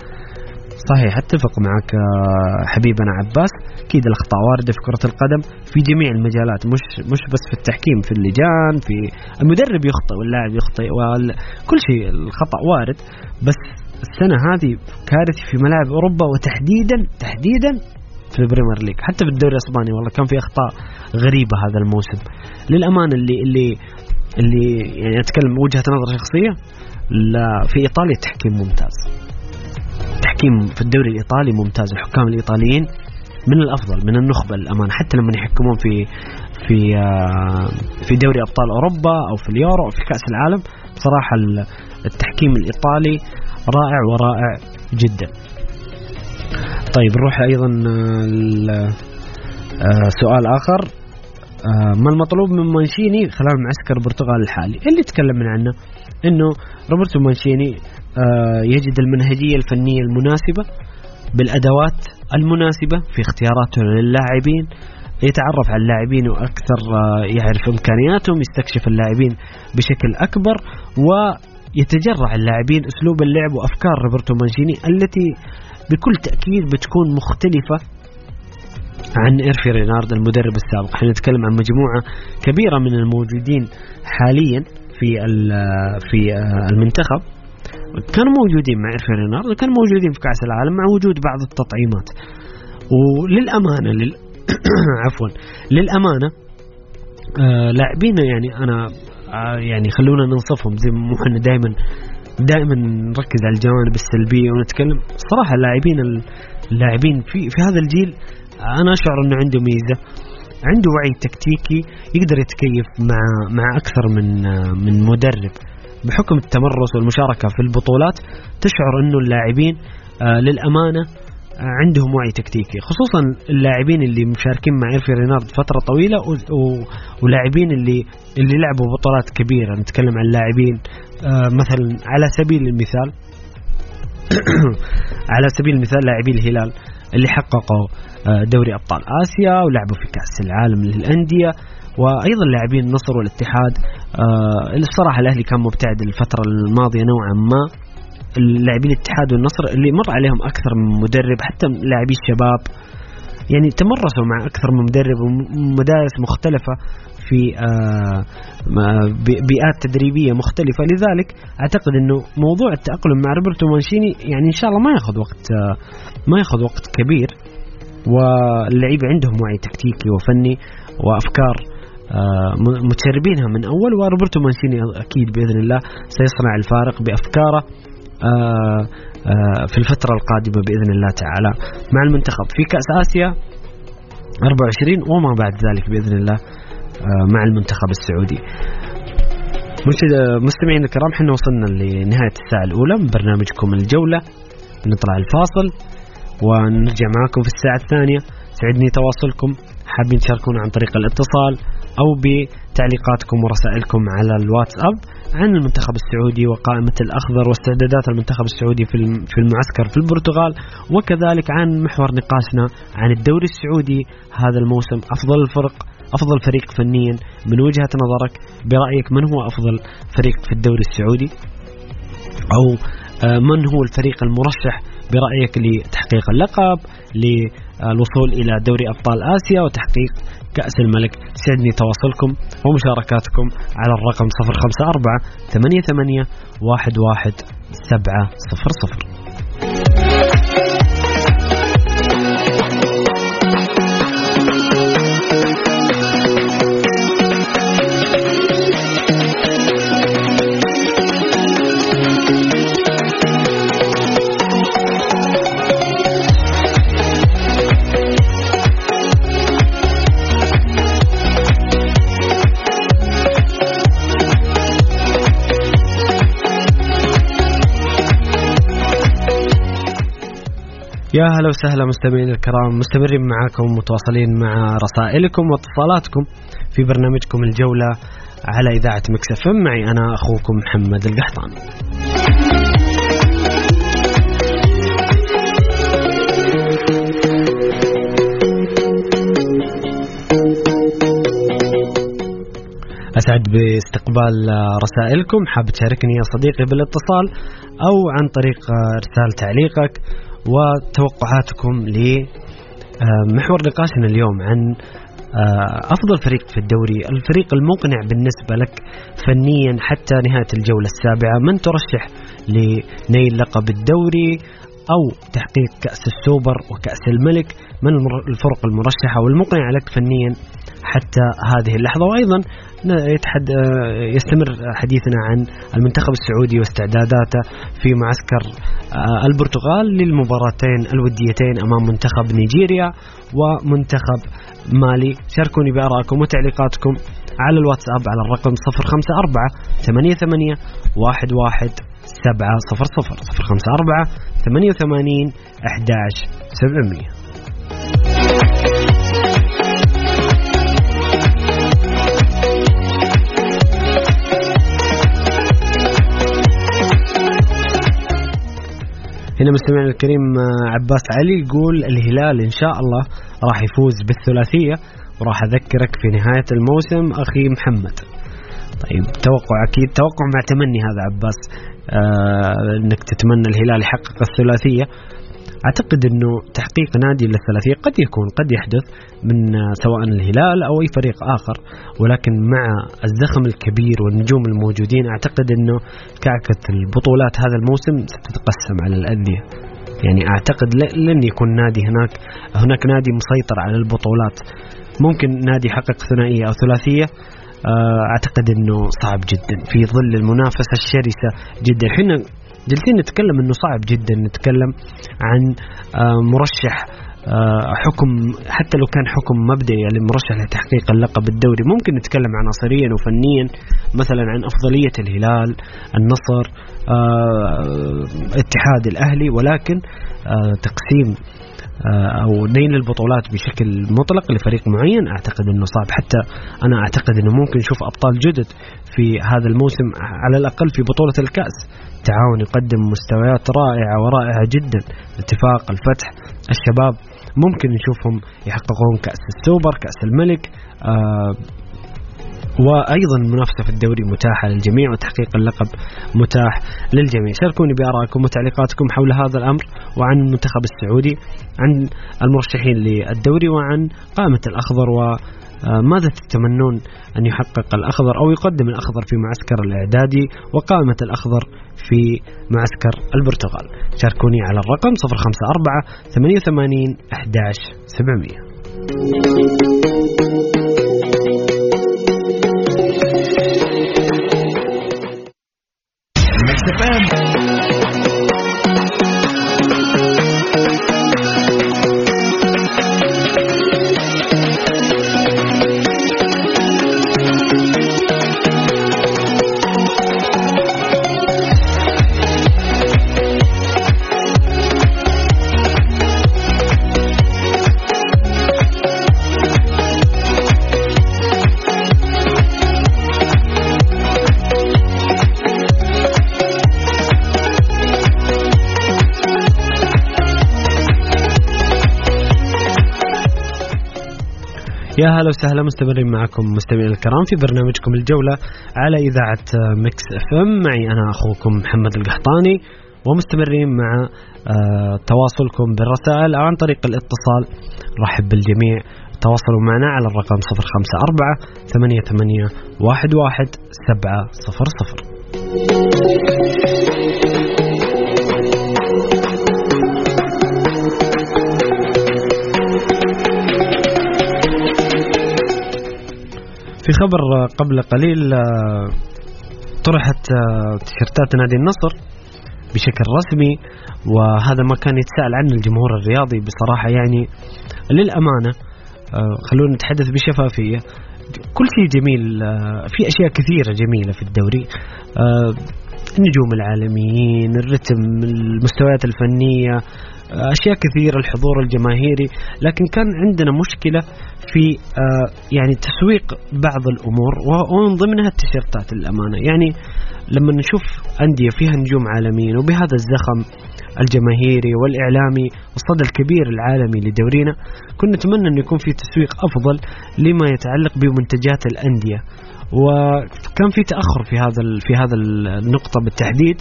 صحيح أتفق معك آه، حبيبنا عباس. أكيد الأخطاء واردة في كرة القدم في جميع المجالات مش مش بس في التحكيم في اللجان في المدرب يخطئ واللاعب يخطئ وكل شيء الخطأ وارد. بس السنة هذه كارثي في ملاعب أوروبا وتحديدا تحديدا في ال Premier League حتى في الدوري الأسباني. والله كان في أخطاء غريبة هذا الموسم. للامانه اللي اللي اللي يعني اتكلم وجهة نظر شخصية لا في إيطاليا التحكيم ممتاز. التحكيم في الدوري الإيطالي ممتاز. الحكام الإيطاليين من الأفضل من النخبة للأمانة. حتى لما يحكمون في في آه، في دوري أبطال أوروبا أو في اليورو أو في كأس العالم بصراحة التحكيم الإيطالي رائع ورائع جدا. طيب نروح أيضا آه، سؤال آخر. ما المطلوب من مانشيني خلال معسكر البرتغال الحالي. اللي تكلمنا عنه إنه روبرتو مانشيني يجد المنهجية الفنية المناسبة بالأدوات المناسبة في اختياراته للاعبين يتعرف على اللاعبين وأكثر آه، يعرف إمكانياتهم يستكشف اللاعبين بشكل أكبر ويتشرب اللاعبين أسلوب اللعب وأفكار روبرتو مانشيني التي بكل تأكيد بتكون مختلفة عن إيرفي رينارد المدرب السابق. إحنا نتكلم عن مجموعة كبيرة من الموجودين حاليا في في المنتخب. كانوا موجودين مع إيرفي رينارد وكانوا موجودين في كأس العالم مع وجود بعض التطعيمات. وللأمانة لل... عفوا للأمانة آه لاعبين يعني أنا آه يعني خلونا ننصفهم. زي ما إحنا دائما دائما نركز على الجوانب السلبية ونتكلم. صراحة اللاعبين اللاعبين في في هذا الجيل أنا أشعر أنه عنده ميزة عنده وعي تكتيكي يقدر يتكيف مع مع أكثر من آه، من مدرب. بحكم التمرس والمشاركة في البطولات تشعر أنه اللاعبين آه للأمانة عندهم وعي تكتيكي. خصوصا اللاعبين اللي مشاركين مع إيرفي رينارد فترة طويلة ولاعبين اللي اللي لعبوا بطولات كبيرة. نتكلم عن لاعبين آه، مثلا على سبيل المثال على سبيل المثال لاعبي الهلال اللي حققوا آه، دوري أبطال آسيا ولعبوا في كأس العالم للأندية وأيضا لاعبين النصر والاتحاد آه، الصراحه الأهلي كان مبتعد الفترة الماضية نوعا ما. اللاعبين الاتحاد والنصر اللي مر عليهم أكثر من مدرب حتى لاعبي الشباب. يعني تمرسوا مع أكثر من مدرب ومدارس مختلفة. في آه، بيئات تدريبية مختلفة. لذلك أعتقد إنه موضوع التأقلم مع روبرتو مانشيني يعني إن شاء الله ما ياخذ وقت آه، ما ياخذ وقت كبير. واللعيبه عندهم وعي تكتيكي وفني وأفكار آه، متشربينها من أول. وروبرتو مانشيني أكيد بإذن الله سيصنع الفارق بأفكاره في الفترة القادمة بإذن الله تعالى مع المنتخب. في كأس آسيا 24 وما بعد ذلك بإذن الله. مع المنتخب السعودي. مستمعينا الكرام إحنا وصلنا لنهاية الساعة الأولى من برنامجكم الجولة. نطلع الفاصل ونرجع معكم في الساعة الثانية. سعدني تواصلكم. حابين تشاركونا عن طريق الاتصال أو بتعليقاتكم ورسائلكم على الواتساب عن المنتخب السعودي وقائمة الأخضر واستعدادات المنتخب السعودي في المعسكر في البرتغال وكذلك عن محور نقاشنا عن الدوري السعودي. هذا الموسم أفضل الفرق. أفضل فريق فنيا من وجهة نظرك برأيك من هو أفضل فريق في الدوري السعودي؟ أو آه، من هو الفريق المرشح برأيك لتحقيق اللقب للوصول إلى دوري أبطال آسيا وتحقيق كأس الملك سعدني تواصلكم ومشاركاتكم على الرقم 054 88 11 700 يا هلا وسهلا مستمعين الكرام مستمرين معاكم متواصلين مع رسائلكم واتصالاتكم في برنامجكم الجولة على إذاعة مكسف معي أنا أخوكم محمد القحطان أسعد باستقبال رسائلكم حاب تشاركني يا صديقي بالاتصال أو عن طريق إرسال تعليقك وتوقعاتكم لمحور آه، نقاشنا اليوم عن آه، أفضل فريق في الدوري، الفريق المقنع بالنسبة لك فنيا حتى نهاية الجولة السابعة، من ترشح لنيل لقب الدوري أو تحقيق كأس السوبر وكأس الملك، من الفرق المرشحة والمقنعة لك فنيا؟ حتى هذه اللحظة. وأيضا يتحد يستمر حديثنا عن المنتخب السعودي واستعداداته في معسكر آه، البرتغال للمباراتين الوديتين أمام منتخب نيجيريا ومنتخب مالي. شاركوني بآرائكم وتعليقاتكم على الواتساب على الرقم 054 88 11 سبعة صفر صفر. صفر خمسة أربعة ثمانية وثمانين أحداش سبعمية. هنا مستمعنا الكريم آه، عباس علي يقول الهلال إن شاء الله راح يفوز بالثلاثية وراح أذكرك في نهاية الموسم أخي محمد. طيب توقع أكيد توقع مع تمني هذا عباس آه إنك تتمنى الهلال يحقق الثلاثية أعتقد إنه تحقيق نادي للثلاثية قد يكون قد يحدث من سواء الهلال أو أي فريق آخر. ولكن مع الزخم الكبير والنجوم الموجودين أعتقد إنه كعكة البطولات هذا الموسم ستتقسم على الأندية. يعني أعتقد لن يكون نادي هناك هناك نادي مسيطر على البطولات. ممكن نادي يحقق ثنائية أو ثلاثية. آه، أعتقد إنه صعب جدا. في ظل المنافسة الشرسة جدا. إحنا جالسين نتكلم إنه صعب جدا نتكلم عن آه، مرشح آه، حكم حتى لو كان حكم مبدئي يعني مرشح لتحقيق اللقب الدوري. ممكن نتكلم عناصريا وفنيا مثلا عن أفضلية الهلال النصر اتحاد الأهلي ولكن تقسيم آه، أو نيل البطولات بشكل مطلق لفريق معين أعتقد إنه صعب. حتى أنا أعتقد إنه ممكن نشوف أبطال جدد في هذا الموسم على الأقل في بطولة الكأس. تعاون يقدم مستويات رائعة ورائعة جدا. الاتفاق الفتح الشباب ممكن نشوفهم يحققون كأس السوبر كأس الملك آه وأيضا المنافسه في الدوري متاحة للجميع وتحقيق اللقب متاح للجميع. شاركوني بآرائكم وتعليقاتكم حول هذا الأمر وعن المنتخب السعودي عن المرشحين للدوري وعن قائمه الأخضر و ماذا تتمنون أن يحقق الأخضر أو يقدم الأخضر في معسكر الإعدادي وقائمة الأخضر في معسكر البرتغال؟ شاركوني على الرقم 054 88 11 700 FM. يا هلا وسهلا مستمرين معكم مستمعين الكرام في برنامجكم الجولة على إذاعة مكس إف إم. معي أنا أخوكم محمد القحطاني ومستمرين مع آه، تواصلكم بالرسائل أو عن طريق الاتصال. رحب بالجميع. تواصلوا معنا على الرقم 054 88 11 700 في خبر قبل قليل آه، طرحت آه، تيشيرتات نادي النصر بشكل رسمي وهذا ما كان يتساءل عنه الجمهور الرياضي بصراحة يعني للأمانة. آه، خلونا نتحدث بشفافية. كل شيء جميل في أشياء كثيرة جميلة في الدوري. النجوم العالميين الرتم المستويات الفنية أشياء كثيرة الحضور الجماهيري لكن كان عندنا مشكلة في آه، يعني تسويق بعض الأمور ومن ضمنها التيشيرتات للامانه يعني لما نشوف أندية فيها نجوم عالميين وبهذا الزخم الجماهيري والإعلامي والصدى الكبير العالمي لدورينا كنا نتمنى انه يكون في تسويق أفضل لما يتعلق بمنتجات الأندية. وكان في تأخر في هذا في هذا النقطة بالتحديد.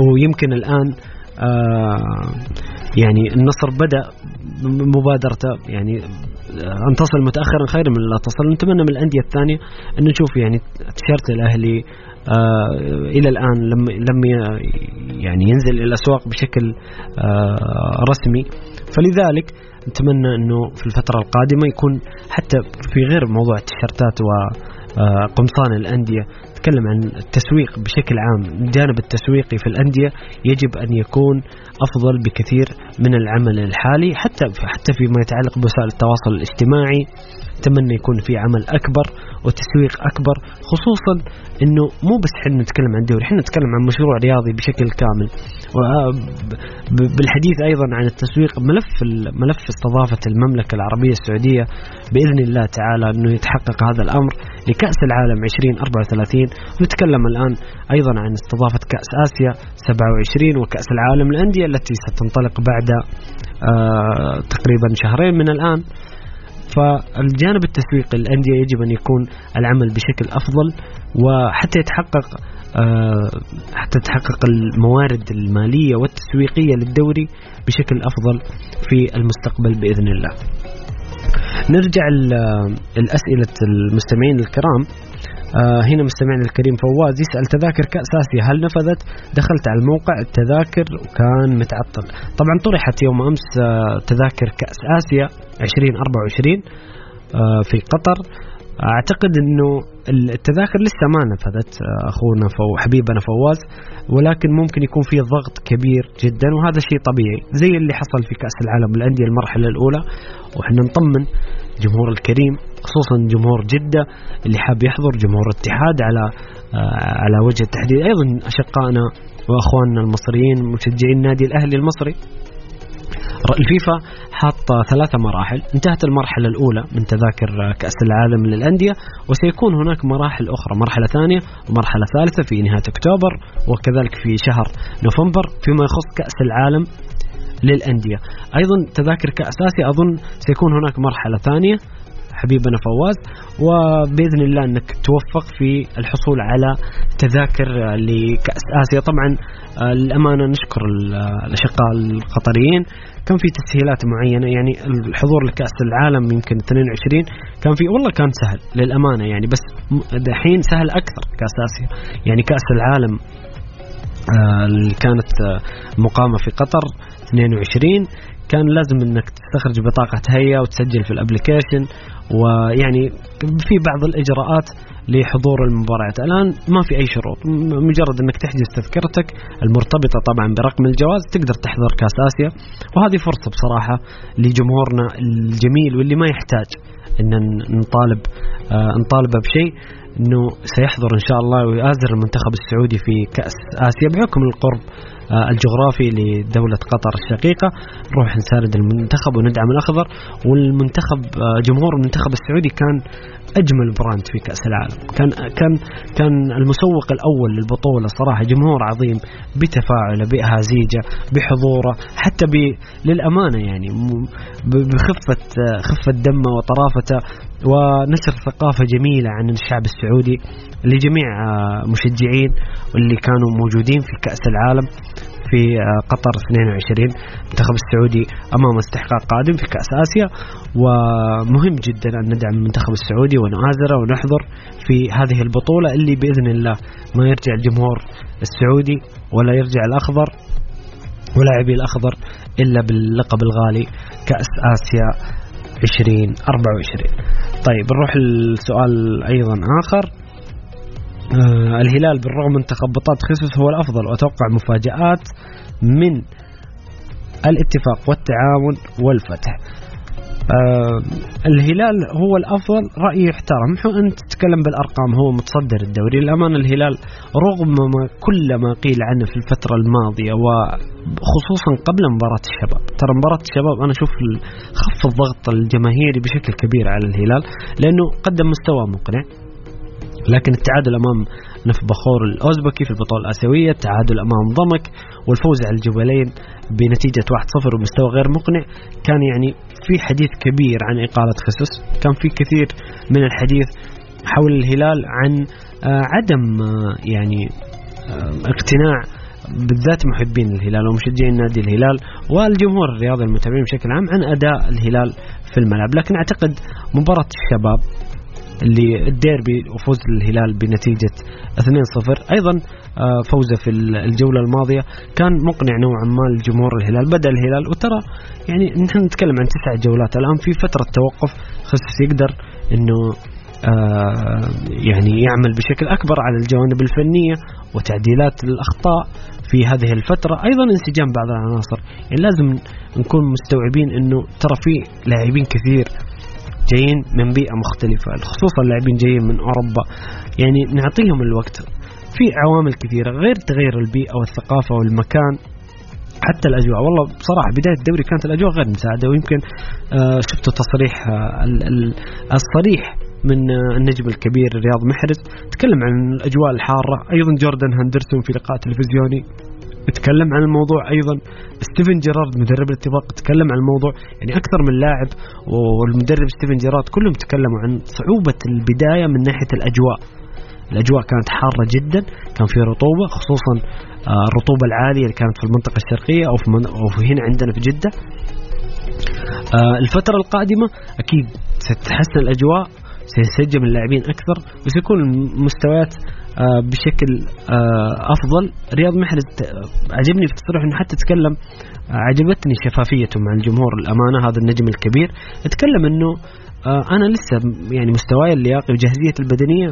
ويمكن الآن آه، يعني النصر بدأ مبادرته. يعني أن تصل متاخرا خير من لا تصل. نتمنى من الأندية الثانية أن نشوف يعني تيشيرت الاهلي آه إلى الآن لم لم يعني ينزل إلى الأسواق بشكل آه رسمي. فلذلك نتمنى أنه في الفترة القادمة يكون حتى في غير موضوع التيشيرتات وقمصان آه، الأندية. نتكلم عن التسويق بشكل عام. الجانب التسويقي في الأندية يجب أن يكون أفضل بكثير من العمل الحالي حتى حتى فيما يتعلق بوسائل التواصل الاجتماعي. أتمنى يكون في عمل أكبر وتسويق أكبر خصوصا إنه مو بس إحنا نتكلم عن دوري إحنا نتكلم عن مشروع رياضي بشكل كامل. بالحديث أيضا عن التسويق ملف ملف استضافة المملكة العربية السعودية بإذن الله تعالى إنه يتحقق هذا الأمر لكأس العالم 2034 ونتكلم الآن أيضا عن استضافة كأس آسيا 27 وكأس العالم. للانديه التي ستنطلق بعد آه تقريبا شهرين من الآن. فالجانب التسويقي للأندية يجب أن يكون العمل بشكل أفضل وحتى يتحقق آه، حتى تحقق الموارد المالية والتسويقية للدوري بشكل أفضل في المستقبل بإذن الله نرجع لأسئلة المستمعين الكرام آه هنا مستمعنا الكريم فواز يسأل تذاكر كأس آسيا هل نفدت؟ دخلت على الموقع التذاكر وكان متعطل. طبعا طرحت يوم أمس آه تذاكر كأس آسيا 2024 آه في قطر أعتقد إنه التذاكر لسه ما نفدت آه، أخونا فو حبيبنا فواز ولكن ممكن يكون في ضغط كبير جدا وهذا شيء طبيعي زي اللي حصل في كأس العالم للأندية المرحلة الأولى وإحنا نطمن جمهور الكريم خصوصا جمهور جدة اللي حاب يحضر جمهور الاتحاد على آه، على وجه التحديد. أيضا أشقائنا وأخواننا المصريين مشجعين النادي الأهلي المصري الفيفا حاطة ثلاثة مراحل. انتهت المرحلة الأولى من تذاكر كأس العالم للأندية وسيكون هناك مراحل أخرى. مرحلة ثانية ومرحلة ثالثة في نهاية أكتوبر وكذلك في شهر نوفمبر فيما يخص كأس العالم للأندية. أيضا تذاكر كأس آسيا أظن سيكون هناك مرحلة ثانية حبيبنا فواز. وبإذن الله أنك توفق في الحصول على تذاكر لكأس آسيا. طبعا للأمانة نشكر الأشقاء القطريين. كان في تسهيلات معينة يعني الحضور لكأس العالم يمكن 22 كان في والله كان سهل للأمانة يعني بس دحين سهل أكثر كأس آسيا. يعني كأس العالم آه، اللي كانت آه، مقامة في قطر 22 كان لازم إنك تستخرج بطاقة هيئة وتسجل في الابلكيشن ويعني في بعض الإجراءات لحضور المباريات. الآن ما في أي شروط. مجرد إنك تحجز تذكرتك المرتبطة طبعا برقم الجواز تقدر تحضر كأس آسيا. وهذه فرصة بصراحة لجمهورنا الجميل واللي ما يحتاج إن نطالب آه نطالبه بشيء إنه سيحضر إن شاء الله ويؤازر المنتخب السعودي في كأس آسيا بحكم القرب الجغرافي لدولة قطر الشقيقة. نروح نساند المنتخب وندعم الأخضر. والمنتخب آه، جمهور المنتخب السعودي كان أجمل براند في كأس العالم. كان كان كان المسوق الأول للبطولة صراحة. جمهور عظيم بتفاعله بأهازيجة بحضوره حتى ب للأمانة يعني بخفة خفة دمه وطرافته ونشر ثقافة جميلة عن الشعب السعودي لجميع مشجعين واللي كانوا موجودين في كأس العالم. في آه، قطر 22 المنتخب السعودي أمام استحقاق قادم في كأس آسيا. ومهم جدا أن ندعم المنتخب السعودي ونؤازره ونحضر في هذه البطولة اللي بإذن الله ما يرجع الجمهور السعودي ولا يرجع الأخضر ولاعبي الأخضر إلا باللقب الغالي كأس آسيا 2024 طيب نروح لسؤال أيضا آخر. آه الهلال بالرغم من تخبطات خصوص هو الأفضل وأتوقع مفاجآت من الاتفاق والتعاون والفتح. آه الهلال هو الأفضل رأيي يحترم. أنت تتكلم بالأرقام؟ هو متصدر الدوري. للامانه الهلال رغم ما كل ما قيل عنه في الفترة الماضية وخصوصا قبل مباراة الشباب. ترى مباراة الشباب أنا أشوف خف الضغط الجماهيري بشكل كبير على الهلال لأنه قدم مستوى مقنع. لكن التعادل أمام نف بخور الأوزبكي في البطولة الآسيوية، التعادل أمام ضمك والفوز على الجبلين بنتيجة 1-0 ومستوى غير مقنع، كان يعني في حديث كبير عن إقالة خصوص، كان في كثير من الحديث حول الهلال عن آه، عدم آه، يعني آه، اقتناع بالذات محبين الهلال ومشجعين نادي الهلال والجمهور الرياضي المتابعين بشكل عام عن أداء الهلال في الملعب، لكن أعتقد مباراة الشباب اللي الديربي وفوز الهلال بنتيجة 2-0 أيضا آه، فوزه في الجولة الماضية. كان مقنع نوعا ما لجمهور الهلال بدأ الهلال. وترى يعني نحن نتكلم عن تسع جولات. الآن في فترة توقف خصوص يقدر أنه آه يعني يعمل بشكل أكبر على الجوانب الفنية وتعديلات الأخطاء في هذه الفترة. أيضا انسجام بعض العناصر. يعني لازم نكون مستوعبين أنه ترى في لاعبين كثير جايين من بيئة مختلفة خصوصا لاعبين جايين من أوروبا. يعني نعطيهم الوقت. في عوامل كثيرة غير تغير البيئة والثقافة والمكان حتى الأجواء. والله بصراحة بداية الدوري كانت الأجواء غير مساعدة ويمكن آه شفتوا تصريح آه الصريح من آه النجم الكبير رياض محرز. تكلم عن الأجواء الحارة. أيضا جوردن هندرسون في لقاء تلفزيوني. تكلم عن الموضوع أيضا. ستيفن جيرارد مدرب الاتفاق تكلم عن الموضوع يعني أكثر من لاعب والمدرب ستيفن جيرارد كلهم تكلموا عن صعوبة البداية من ناحية الأجواء. الأجواء كانت حارة جدا كان في رطوبة خصوصا آه، الرطوبة العالية اللي كانت في المنطقة الشرقية أو في, أو في هنا عندنا في جدة. آه، الفترة القادمة أكيد ستتحسن الأجواء سينسجم اللاعبين أكثر وسيكون المستويات بشكل أفضل. رياض محرز عجبني في تصريحه إنه حتى تكلم عجبتني شفافيته مع الجمهور الأمانة هذا النجم الكبير. تكلم إنه أنا لسه يعني مستواي اللياقي وجاهزيتي البدنية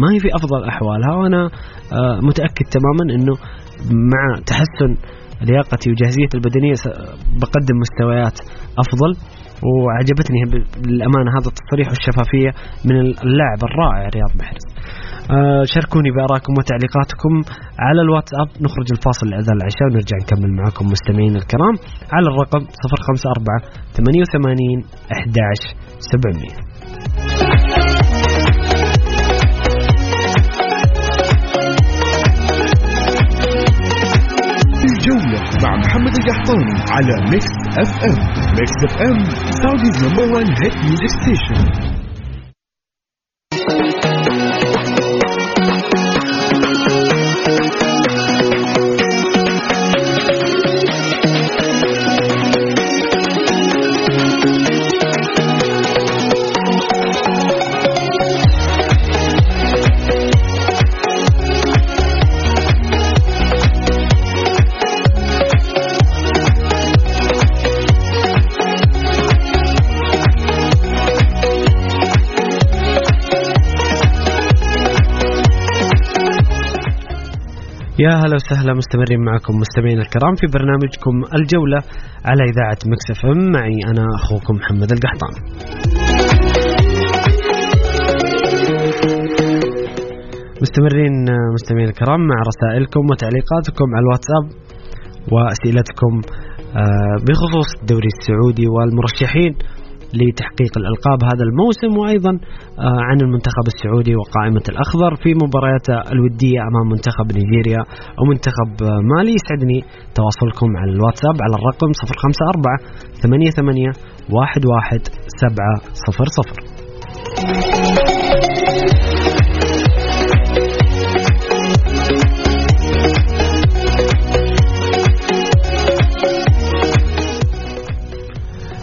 ما هي في أفضل أحوالها وأنا آه، متأكد تماما إنه مع تحسن لياقتي وجاهزيتي البدنية بقدم مستويات أفضل. وعجبتني للأمانة هذا التصريح والشفافية من اللاعب الرائع رياض محرز. آه شاركوني بآرائكم وتعليقاتكم على الواتساب. نخرج لفاصل لأذان العشاء ونرجع نكمل معكم مستمعين الكرام على الرقم 054 88 11 700.
الجولة مع محمد القحطاني على ميكس اف ام ميكس اف ام سعوديز نمبر 1 هيت ميوزك ستيشن
يا هلا وسهلا مستمرين معكم مستمعينا الكرام في برنامجكم الجولة على إذاعة مكسف معي أنا أخوكم محمد القحطان. مستمرين مستمعينا الكرام مع رسائلكم وتعليقاتكم على الواتساب وأسئلتكم آه، بخصوص الدوري السعودي والمرشحين. لتحقيق الألقاب هذا الموسم وأيضا آه، عن المنتخب السعودي وقائمة الأخضر في مبارياته الودية أمام منتخب نيجيريا أو منتخب آه، مالي. يسعدني تواصلكم على الواتساب على الرقم 054 88 11 700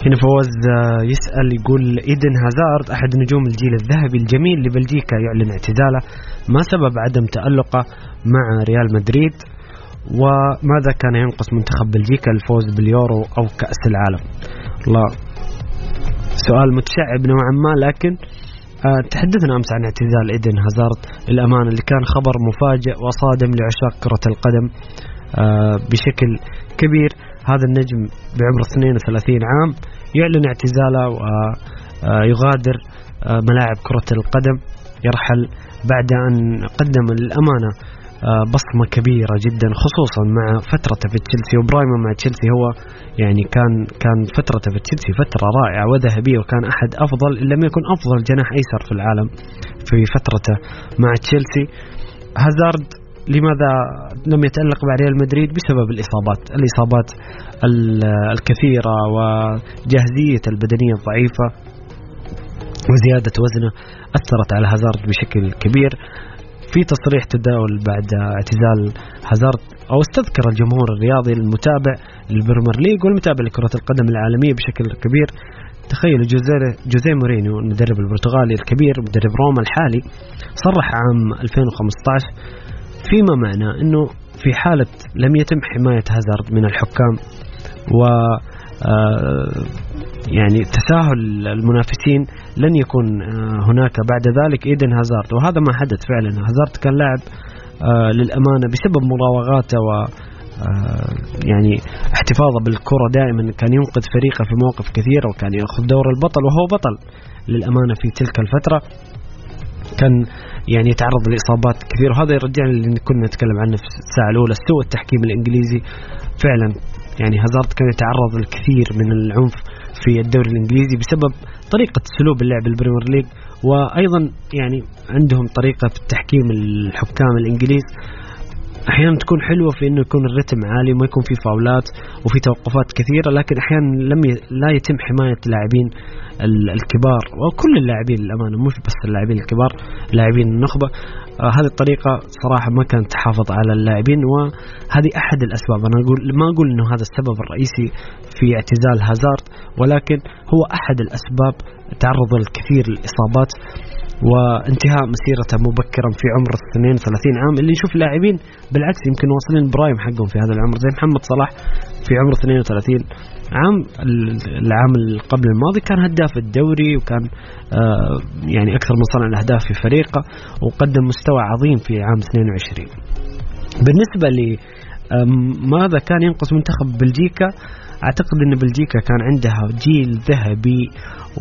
هنا فوز آه، يسأل يقول إيدن هازارد أحد نجوم الجيل الذهبي الجميل لبلجيكا يعلن اعتزاله ما سبب عدم تألقه مع ريال مدريد وماذا كان ينقص منتخب بلجيكا الفوز باليورو أو كأس العالم؟ الله. سؤال متشعب نوعا ما لكن آه، تحدثنا أمس عن اعتزال إيدن هازارد للأمانة اللي كان خبر مفاجئ وصادم لعشاق كرة القدم آه، بشكل كبير. هذا النجم بعمر 32 عام يعلن اعتزاله ويغادر آه، ملاعب كرة القدم. يرحل بعد أن قدم للأمانة آه، بصمة كبيرة جدا خصوصا مع فترته في تشيلسي. وبرايمه مع تشيلسي هو يعني كان كان فترته في تشيلسي فترة رائعة وذهبية وكان أحد أفضل إن لم يكن أفضل جناح أيسر في العالم في فترته مع تشيلسي. هازارد لماذا لم يتألق مع ريال مدريد بسبب الإصابات؟ الإصابات الكثيرة وجاهزية البدنية الضعيفة وزيادة وزنه أثرت على هازارد بشكل كبير. في تصريح تداول بعد اعتزال هازارد أو استذكر الجمهور الرياضي المتابع لل Premier League والمتابع لكرة القدم العالمية بشكل كبير. تخيلوا جوزيه مورينيو المدرب البرتغالي الكبير مدرب روما الحالي صرح عام 2015 فيما معنى إنه في حالة لم يتم حماية هازارد من الحكام و آه، يعني تساهل المنافسين لن يكون آه، هناك بعد ذلك إيدن هازارد. وهذا ما حدث فعلا. هازارد كان لاعب آه، للأمانة بسبب مراوغاته و يعني احتفاظه بالكرة دائما. كان ينقذ فريقه في مواقف كثيرة وكان يأخذ دور البطل وهو بطل للأمانة في تلك الفترة. كان يعني يتعرض لإصابات كثيره وهذا يرجعنا اللي كنا نتكلم عنه في الساعة الأولى. سوء التحكيم الإنجليزي فعلا يعني هازارد كان يتعرض للكثير من العنف في الدوري الإنجليزي بسبب طريقة أسلوب اللعب ال Premier League وأيضا يعني عندهم طريقة في التحكيم الحكام الإنجليز. أحيانا تكون حلوة في إنه يكون الرتم عالي وما يكون في فاولات وفي توقفات كثيرة لكن أحيانا لم ي... لا يتم حماية اللاعبين الكبار وكل اللاعبين للأمانة مش بس اللاعبين الكبار لاعبين النخبة. آه هذه الطريقة صراحة ما كانت تحافظ على اللاعبين وهذه أحد الأسباب. أنا أقول ما أقول إنه هذا السبب الرئيسي في اعتزال هازارد ولكن هو أحد الأسباب تعرض الكثير للإصابات. وانتهاء مسيرته مبكرا في عمر 32 عام. اللي نشوف لاعبين بالعكس يمكن واصلين برايم حقهم في هذا العمر. زي محمد صلاح في عمر 32 عام العام قبل الماضي كان هداف الدوري وكان آه يعني أكثر من صنع الأهداف في فريقه وقدم مستوى عظيم في عام 22 بالنسبة لي ماذا كان ينقص منتخب بلجيكا؟ أعتقد إن بلجيكا كان عندها جيل ذهبي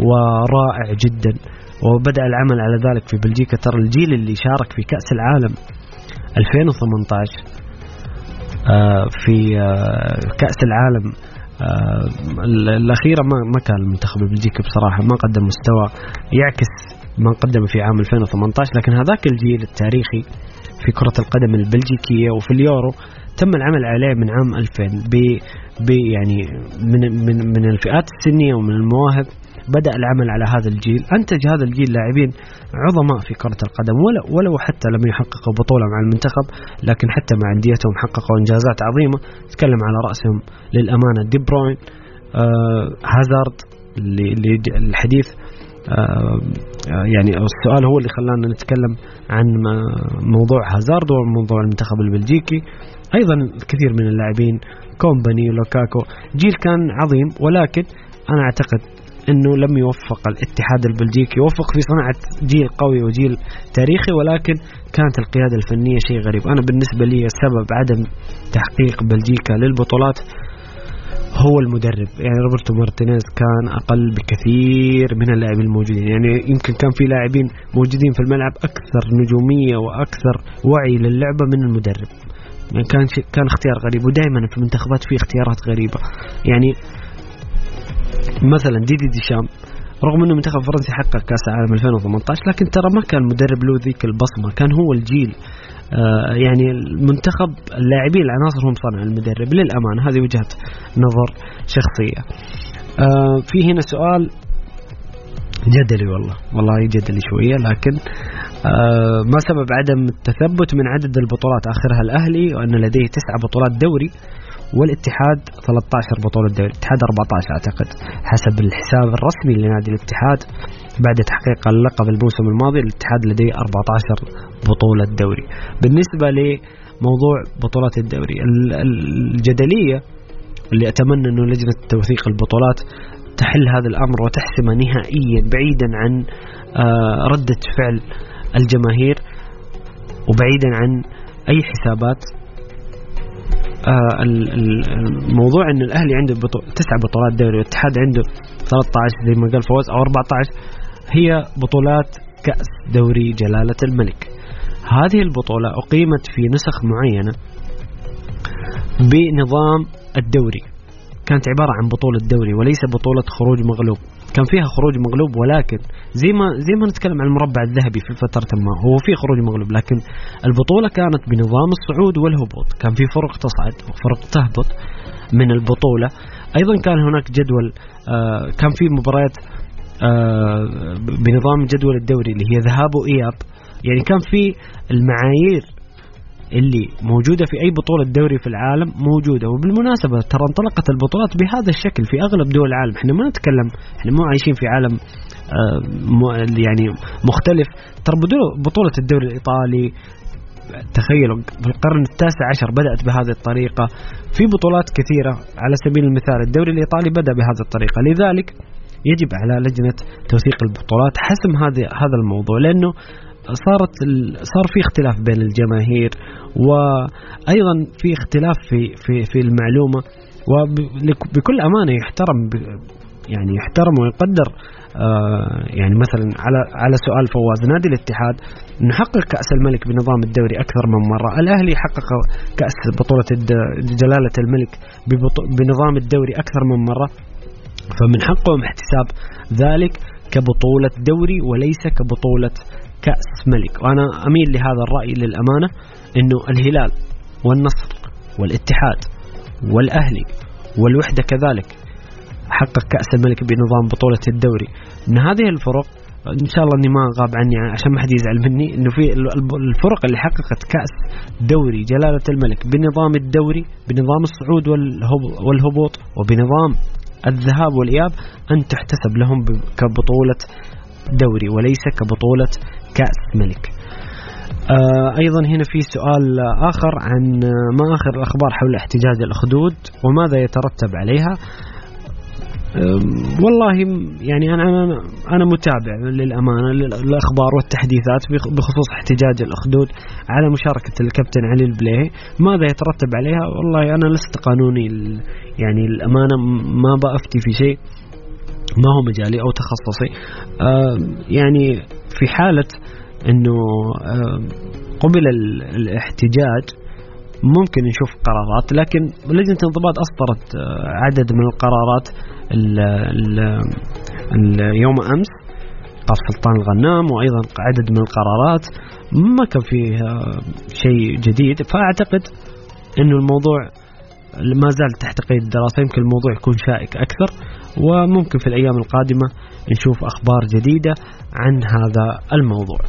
ورائع جدا. وبدأ العمل على ذلك في بلجيكا. ترى الجيل اللي شارك في كأس العالم 2018 آه، في آه، كأس العالم آه، الأخيرة ما كان المنتخب البلجيكي بصراحة ما قدم مستوى يعكس ما قدم في عام 2018 لكن هذاك الجيل التاريخي في كرة القدم البلجيكية وفي اليورو تم العمل عليه من عام 2000 ب يعني من من من الفئات السنية ومن المواهب. بدأ العمل على هذا الجيل أنتج هذا الجيل لاعبين عظماء في كرة القدم ولو, ولو حتى لم يحققوا بطولة مع المنتخب لكن حتى مع أنديتهم حققوا إنجازات عظيمة. تكلم على رأسهم للأمانة دي بروين آه هازارد الحديث آه يعني السؤال هو اللي خلانا نتكلم عن موضوع هازارد وموضوع المنتخب البلجيكي. أيضا الكثير من اللاعبين كومباني ولوكاكو جيل كان عظيم ولكن أنا أعتقد إنه لم يوفق. الاتحاد البلجيكي وفق في صناعه جيل قوي وجيل تاريخي ولكن كانت القيادة الفنية شيء غريب. أنا بالنسبة لي سبب عدم تحقيق بلجيكا للبطولات هو المدرب. يعني روبرتو مارتينيز كان أقل بكثير من اللاعبين الموجودين. يعني يمكن كان في لاعبين موجودين في الملعب أكثر نجومية وأكثر وعي للعبة من المدرب. يعني كان كان اختيار غريب ودائما في المنتخبات في اختيارات غريبة. يعني مثلا ديدي ديشام رغم إنه منتخب فرنسا حقق كأس العالم 2018 لكن ترى ما كان مدرب له ذيك البصمة كان هو الجيل. آه يعني المنتخب اللاعبين العناصر هم صنع المدرب. للأمانة هذه وجهة نظر شخصية. آه في هنا سؤال جدلي والله والله جدلي شوية لكن آه ما سبب عدم التثبت من عدد البطولات آخرها الأهلي وأن لديه تسعة بطولات دوري؟ والاتحاد 13 بطولة دوري الاتحاد 14 أعتقد حسب الحساب الرسمي لنادي الاتحاد. بعد تحقيق اللقب الموسم الماضي الاتحاد لديه 14 بطولة دوري بالنسبة لموضوع بطولات الدوري الجدلية اللي أتمنى أنه لجنة توثيق البطولات تحل هذا الأمر وتحسمه نهائيا بعيدا عن آه، ردة فعل الجماهير وبعيدا عن أي حسابات الموضوع إن الأهلي عنده. تسع بطولات دوري والاتحاد عنده 13 زي ما قال فوز أو 14 هي بطولات كأس دوري جلالة الملك. هذه البطولة أقيمت في نسخ معينة بنظام الدوري. كانت عبارة عن بطولة دوري وليس بطولة خروج مغلوب. كان فيها خروج مغلوب ولكن زي ما زي ما نتكلم عن المربع الذهبي في فترة ما هو في خروج مغلوب لكن البطولة كانت بنظام الصعود والهبوط. كان في فرق تصعد وفرق تهبط من البطولة. أيضا كان هناك جدول آه كان في مباريات آه بنظام جدول الدوري اللي هي ذهاب وإياب. يعني كان في المعايير اللي موجودة في أي بطولة دوري في العالم موجودة. وبالمناسبة ترى انطلقت البطولات بهذا الشكل في أغلب دول العالم. إحنا ما نتكلم إحنا مو عايشين في عالم آه، يعني مختلف. ترى بطولة الدوري الإيطالي تخيلوا في القرن التاسع عشر بدأت بهذه الطريقة. في بطولات كثيرة على سبيل المثال الدوري الإيطالي بدأ بهذه الطريقة. لذلك يجب على لجنة توثيق البطولات حسم هذا هذا الموضوع لأنه صارت صار في اختلاف بين الجماهير وأيضا في اختلاف في في في المعلومة وبكل أمانة يحترم يعني يحترم ويقدر آه يعني مثلا على على سؤال فواز نادي الاتحاد نحقق كأس الملك بنظام الدوري أكثر من مرة، الأهلي حقق كأس بطولة جلالة الملك بنظام الدوري أكثر من مرة فمن حقهم احتساب ذلك كبطولة دوري وليس كبطولة كأس ملك. وأنا أميل لهذا الرأي للأمانة أنه الهلال والنصر والاتحاد والأهلي والوحدة كذلك حقق كأس الملك بنظام بطولة الدوري. من هذه الفرق إن شاء الله إني ما غاب عني عشان ما حد يزعل مني إنه في الفرق اللي حققت كأس دوري جلالة الملك بنظام الدوري بنظام الصعود والهبوط وبنظام الذهاب والإياب أن تحتسب لهم كبطولة دوري وليس كبطولة كأس ملك آه أيضا هنا في سؤال آخر عن ما آخر الأخبار حول احتجاج الأخدود وماذا يترتب عليها والله يعني أنا أنا متابع للأمانة للأخبار والتحديثات بخصوص احتجاج الأخدود على مشاركة الكابتن علي البليهي، ماذا يترتب عليها؟ والله أنا لست قانوني يعني الأمانة ما بأفتي في شيء ما هو مجالي أو تخصصي. يعني في حالة أنه قبل الاحتجاج ممكن نشوف قرارات لكن لجنة الانضباط أصدرت آه، عدد من القرارات ال ال ال يوم أمس قاف سلطان الغنام وأيضا عدد من القرارات ما كان فيه شيء جديد. فأعتقد أنه الموضوع ما زال تحت قيد الدراسة يمكن الموضوع يكون شائك أكثر. وممكن في الأيام القادمة نشوف أخبار جديدة عن هذا الموضوع.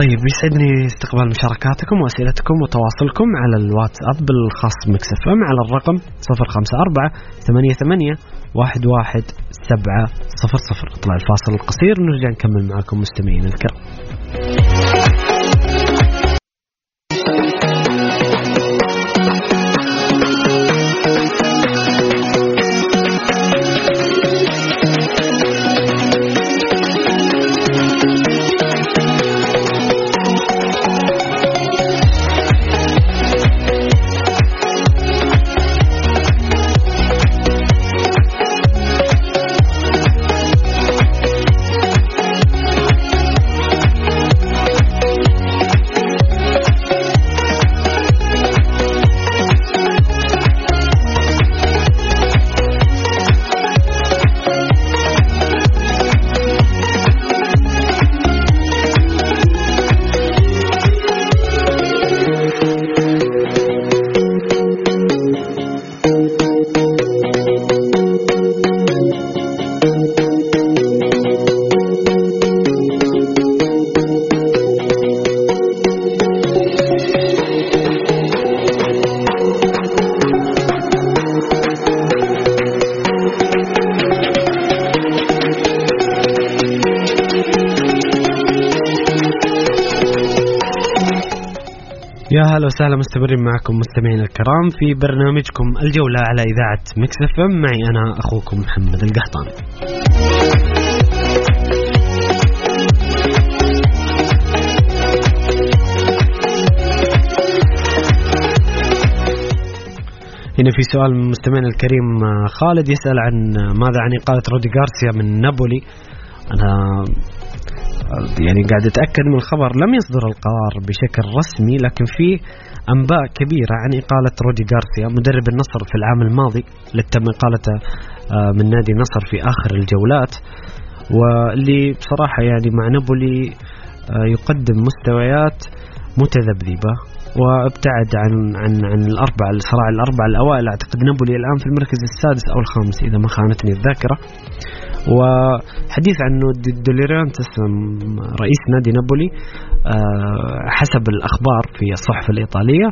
طيب يسعدني استقبال مشاركاتكم وأسئلتكم وتواصلكم على الواتساب الخاص مكس إف إم على الرقم 054 88 11700 اطلع الفاصل القصير ونرجع نكمل معكم مستمعين الكرام. أهلا وسهلا مستمرين معكم مستمعينا الكرام في برنامجكم الجولة على إذاعة مكس إف إم معي أنا أخوكم محمد القحطاني. هنا في سؤال من مستمعنا الكريم خالد يسأل عن ماذا عن إقالة رودي غارسيا من نابولي أنا يعني قاعد اتاكد من الخبر لم يصدر القرار بشكل رسمي لكن في أنباء كبيرة عن إقالة رودي غارسيا مدرب النصر في العام الماضي اللي تم إقالته آه، من نادي النصر في آخر الجولات. واللي بصراحة يعني مع نابولي آه، يقدم مستويات متذبذبة وابتعد عن عن عن الأربع الصراع الأربع الأوائل. أعتقد نابولي الآن في المركز السادس أو الخامس إذا ما خانتني الذاكرة. وحديث عنه دي لورينتيس رئيس نادي نابولي آه، حسب الأخبار في الصحف الإيطالية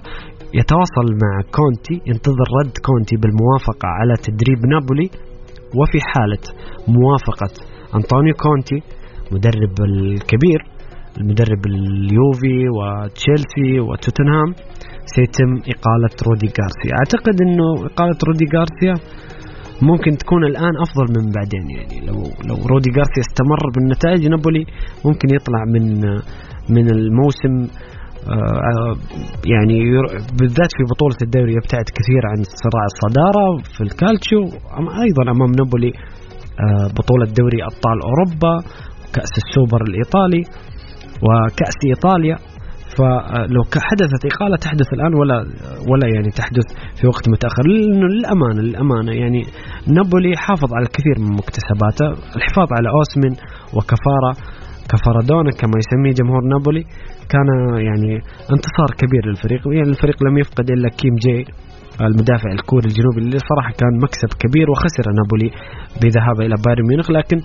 يتواصل مع كونتي ينتظر رد كونتي بالموافقة على تدريب نابولي وفي حالة موافقة أنطونيو كونتي مدرب الكبير المدرب اليوفي وتشيلسي وتوتنهام سيتم إقالة رودي غارسيا. أعتقد أنه إقالة رودي غارسيا ممكن تكون الآن أفضل من بعدين يعني لو لو رودي غارسيا استمر بالنتائج نابولي ممكن يطلع من من الموسم آه، يعني بالذات في بطولة الدوري يبتعد كثير عن صراع الصدارة في الكالتشيو أيضا أمام نابولي آه، بطولة دوري أبطال أوروبا كأس السوبر الإيطالي وكأس إيطاليا. فلو حدثت إقالة تحدث الآن ولا ولا يعني تحدث في وقت متأخر. لأنه للأمانة للأمانة يعني نابولي حافظ على الكثير من مكتسباته. الحفاظ على أوسمن وكفارا كفارادونا كما يسميه جمهور نابولي كان يعني انتصار كبير للفريق. يعني الفريق لم يفقد إلا كيم جي المدافع الكوري الجنوبي اللي صراحة كان مكسب كبير وخسر نابولي بذهابه إلى بايرن ميونخ. لكن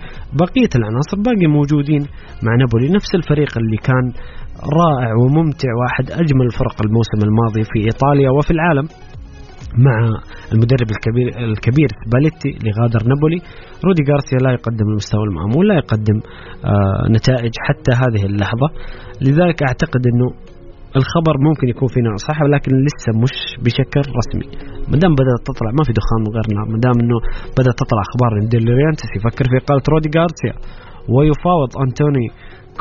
بقية العناصر باقي موجودين مع نابولي. نفس الفريق اللي كان رائع وممتع واحد أجمل الفرق الموسم الماضي في إيطاليا وفي العالم مع المدرب الكبير الكبير سباليتي اللي غادر نابولي. رودي غارسيا لا يقدم المستوى المأمول لا يقدم آه نتائج حتى هذه اللحظة. لذلك أعتقد أنه الخبر ممكن يكون في نوع صح ولكن لسه مش بشكل رسمي. ما دام بدأت تطلع ما في دخان من غير نار. ما دام إنه بدأت تطلع أخبار ان دي لورينتيس يفكر في اقاله رودي غارسيا. ويفاوض أنتوني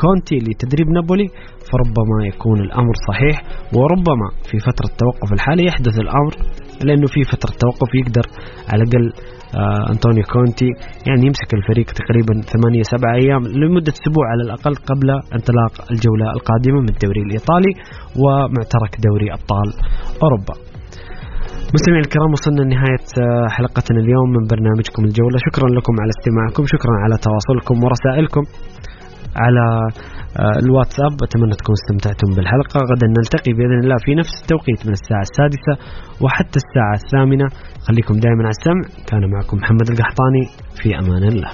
كونتي لتدريب نابولي. فربما يكون الأمر صحيح وربما في فترة التوقف الحالي يحدث الأمر لأنه في فترة توقف يقدر على الأقل آه أنطونيو كونتي يعني يمسك الفريق تقريبا ثمانية سبعة أيام لمدة أسبوع على الأقل قبل انطلاق الجولة القادمة من الدوري الإيطالي ومعترك دوري أبطال أوروبا. مستمعينا الكرام وصلنا لنهاية آه، حلقتنا اليوم من برنامجكم الجولة شكرا لكم على استماعكم شكرا على تواصلكم ورسائلكم على الواتساب أتمنى تكونوا استمتعتم بالحلقة. غدا نلتقي بإذن الله في نفس التوقيت من الساعة السادسة وحتى الساعة الثامنة. خليكم دائما على السمع. كان معكم محمد القحطاني. في أمان الله.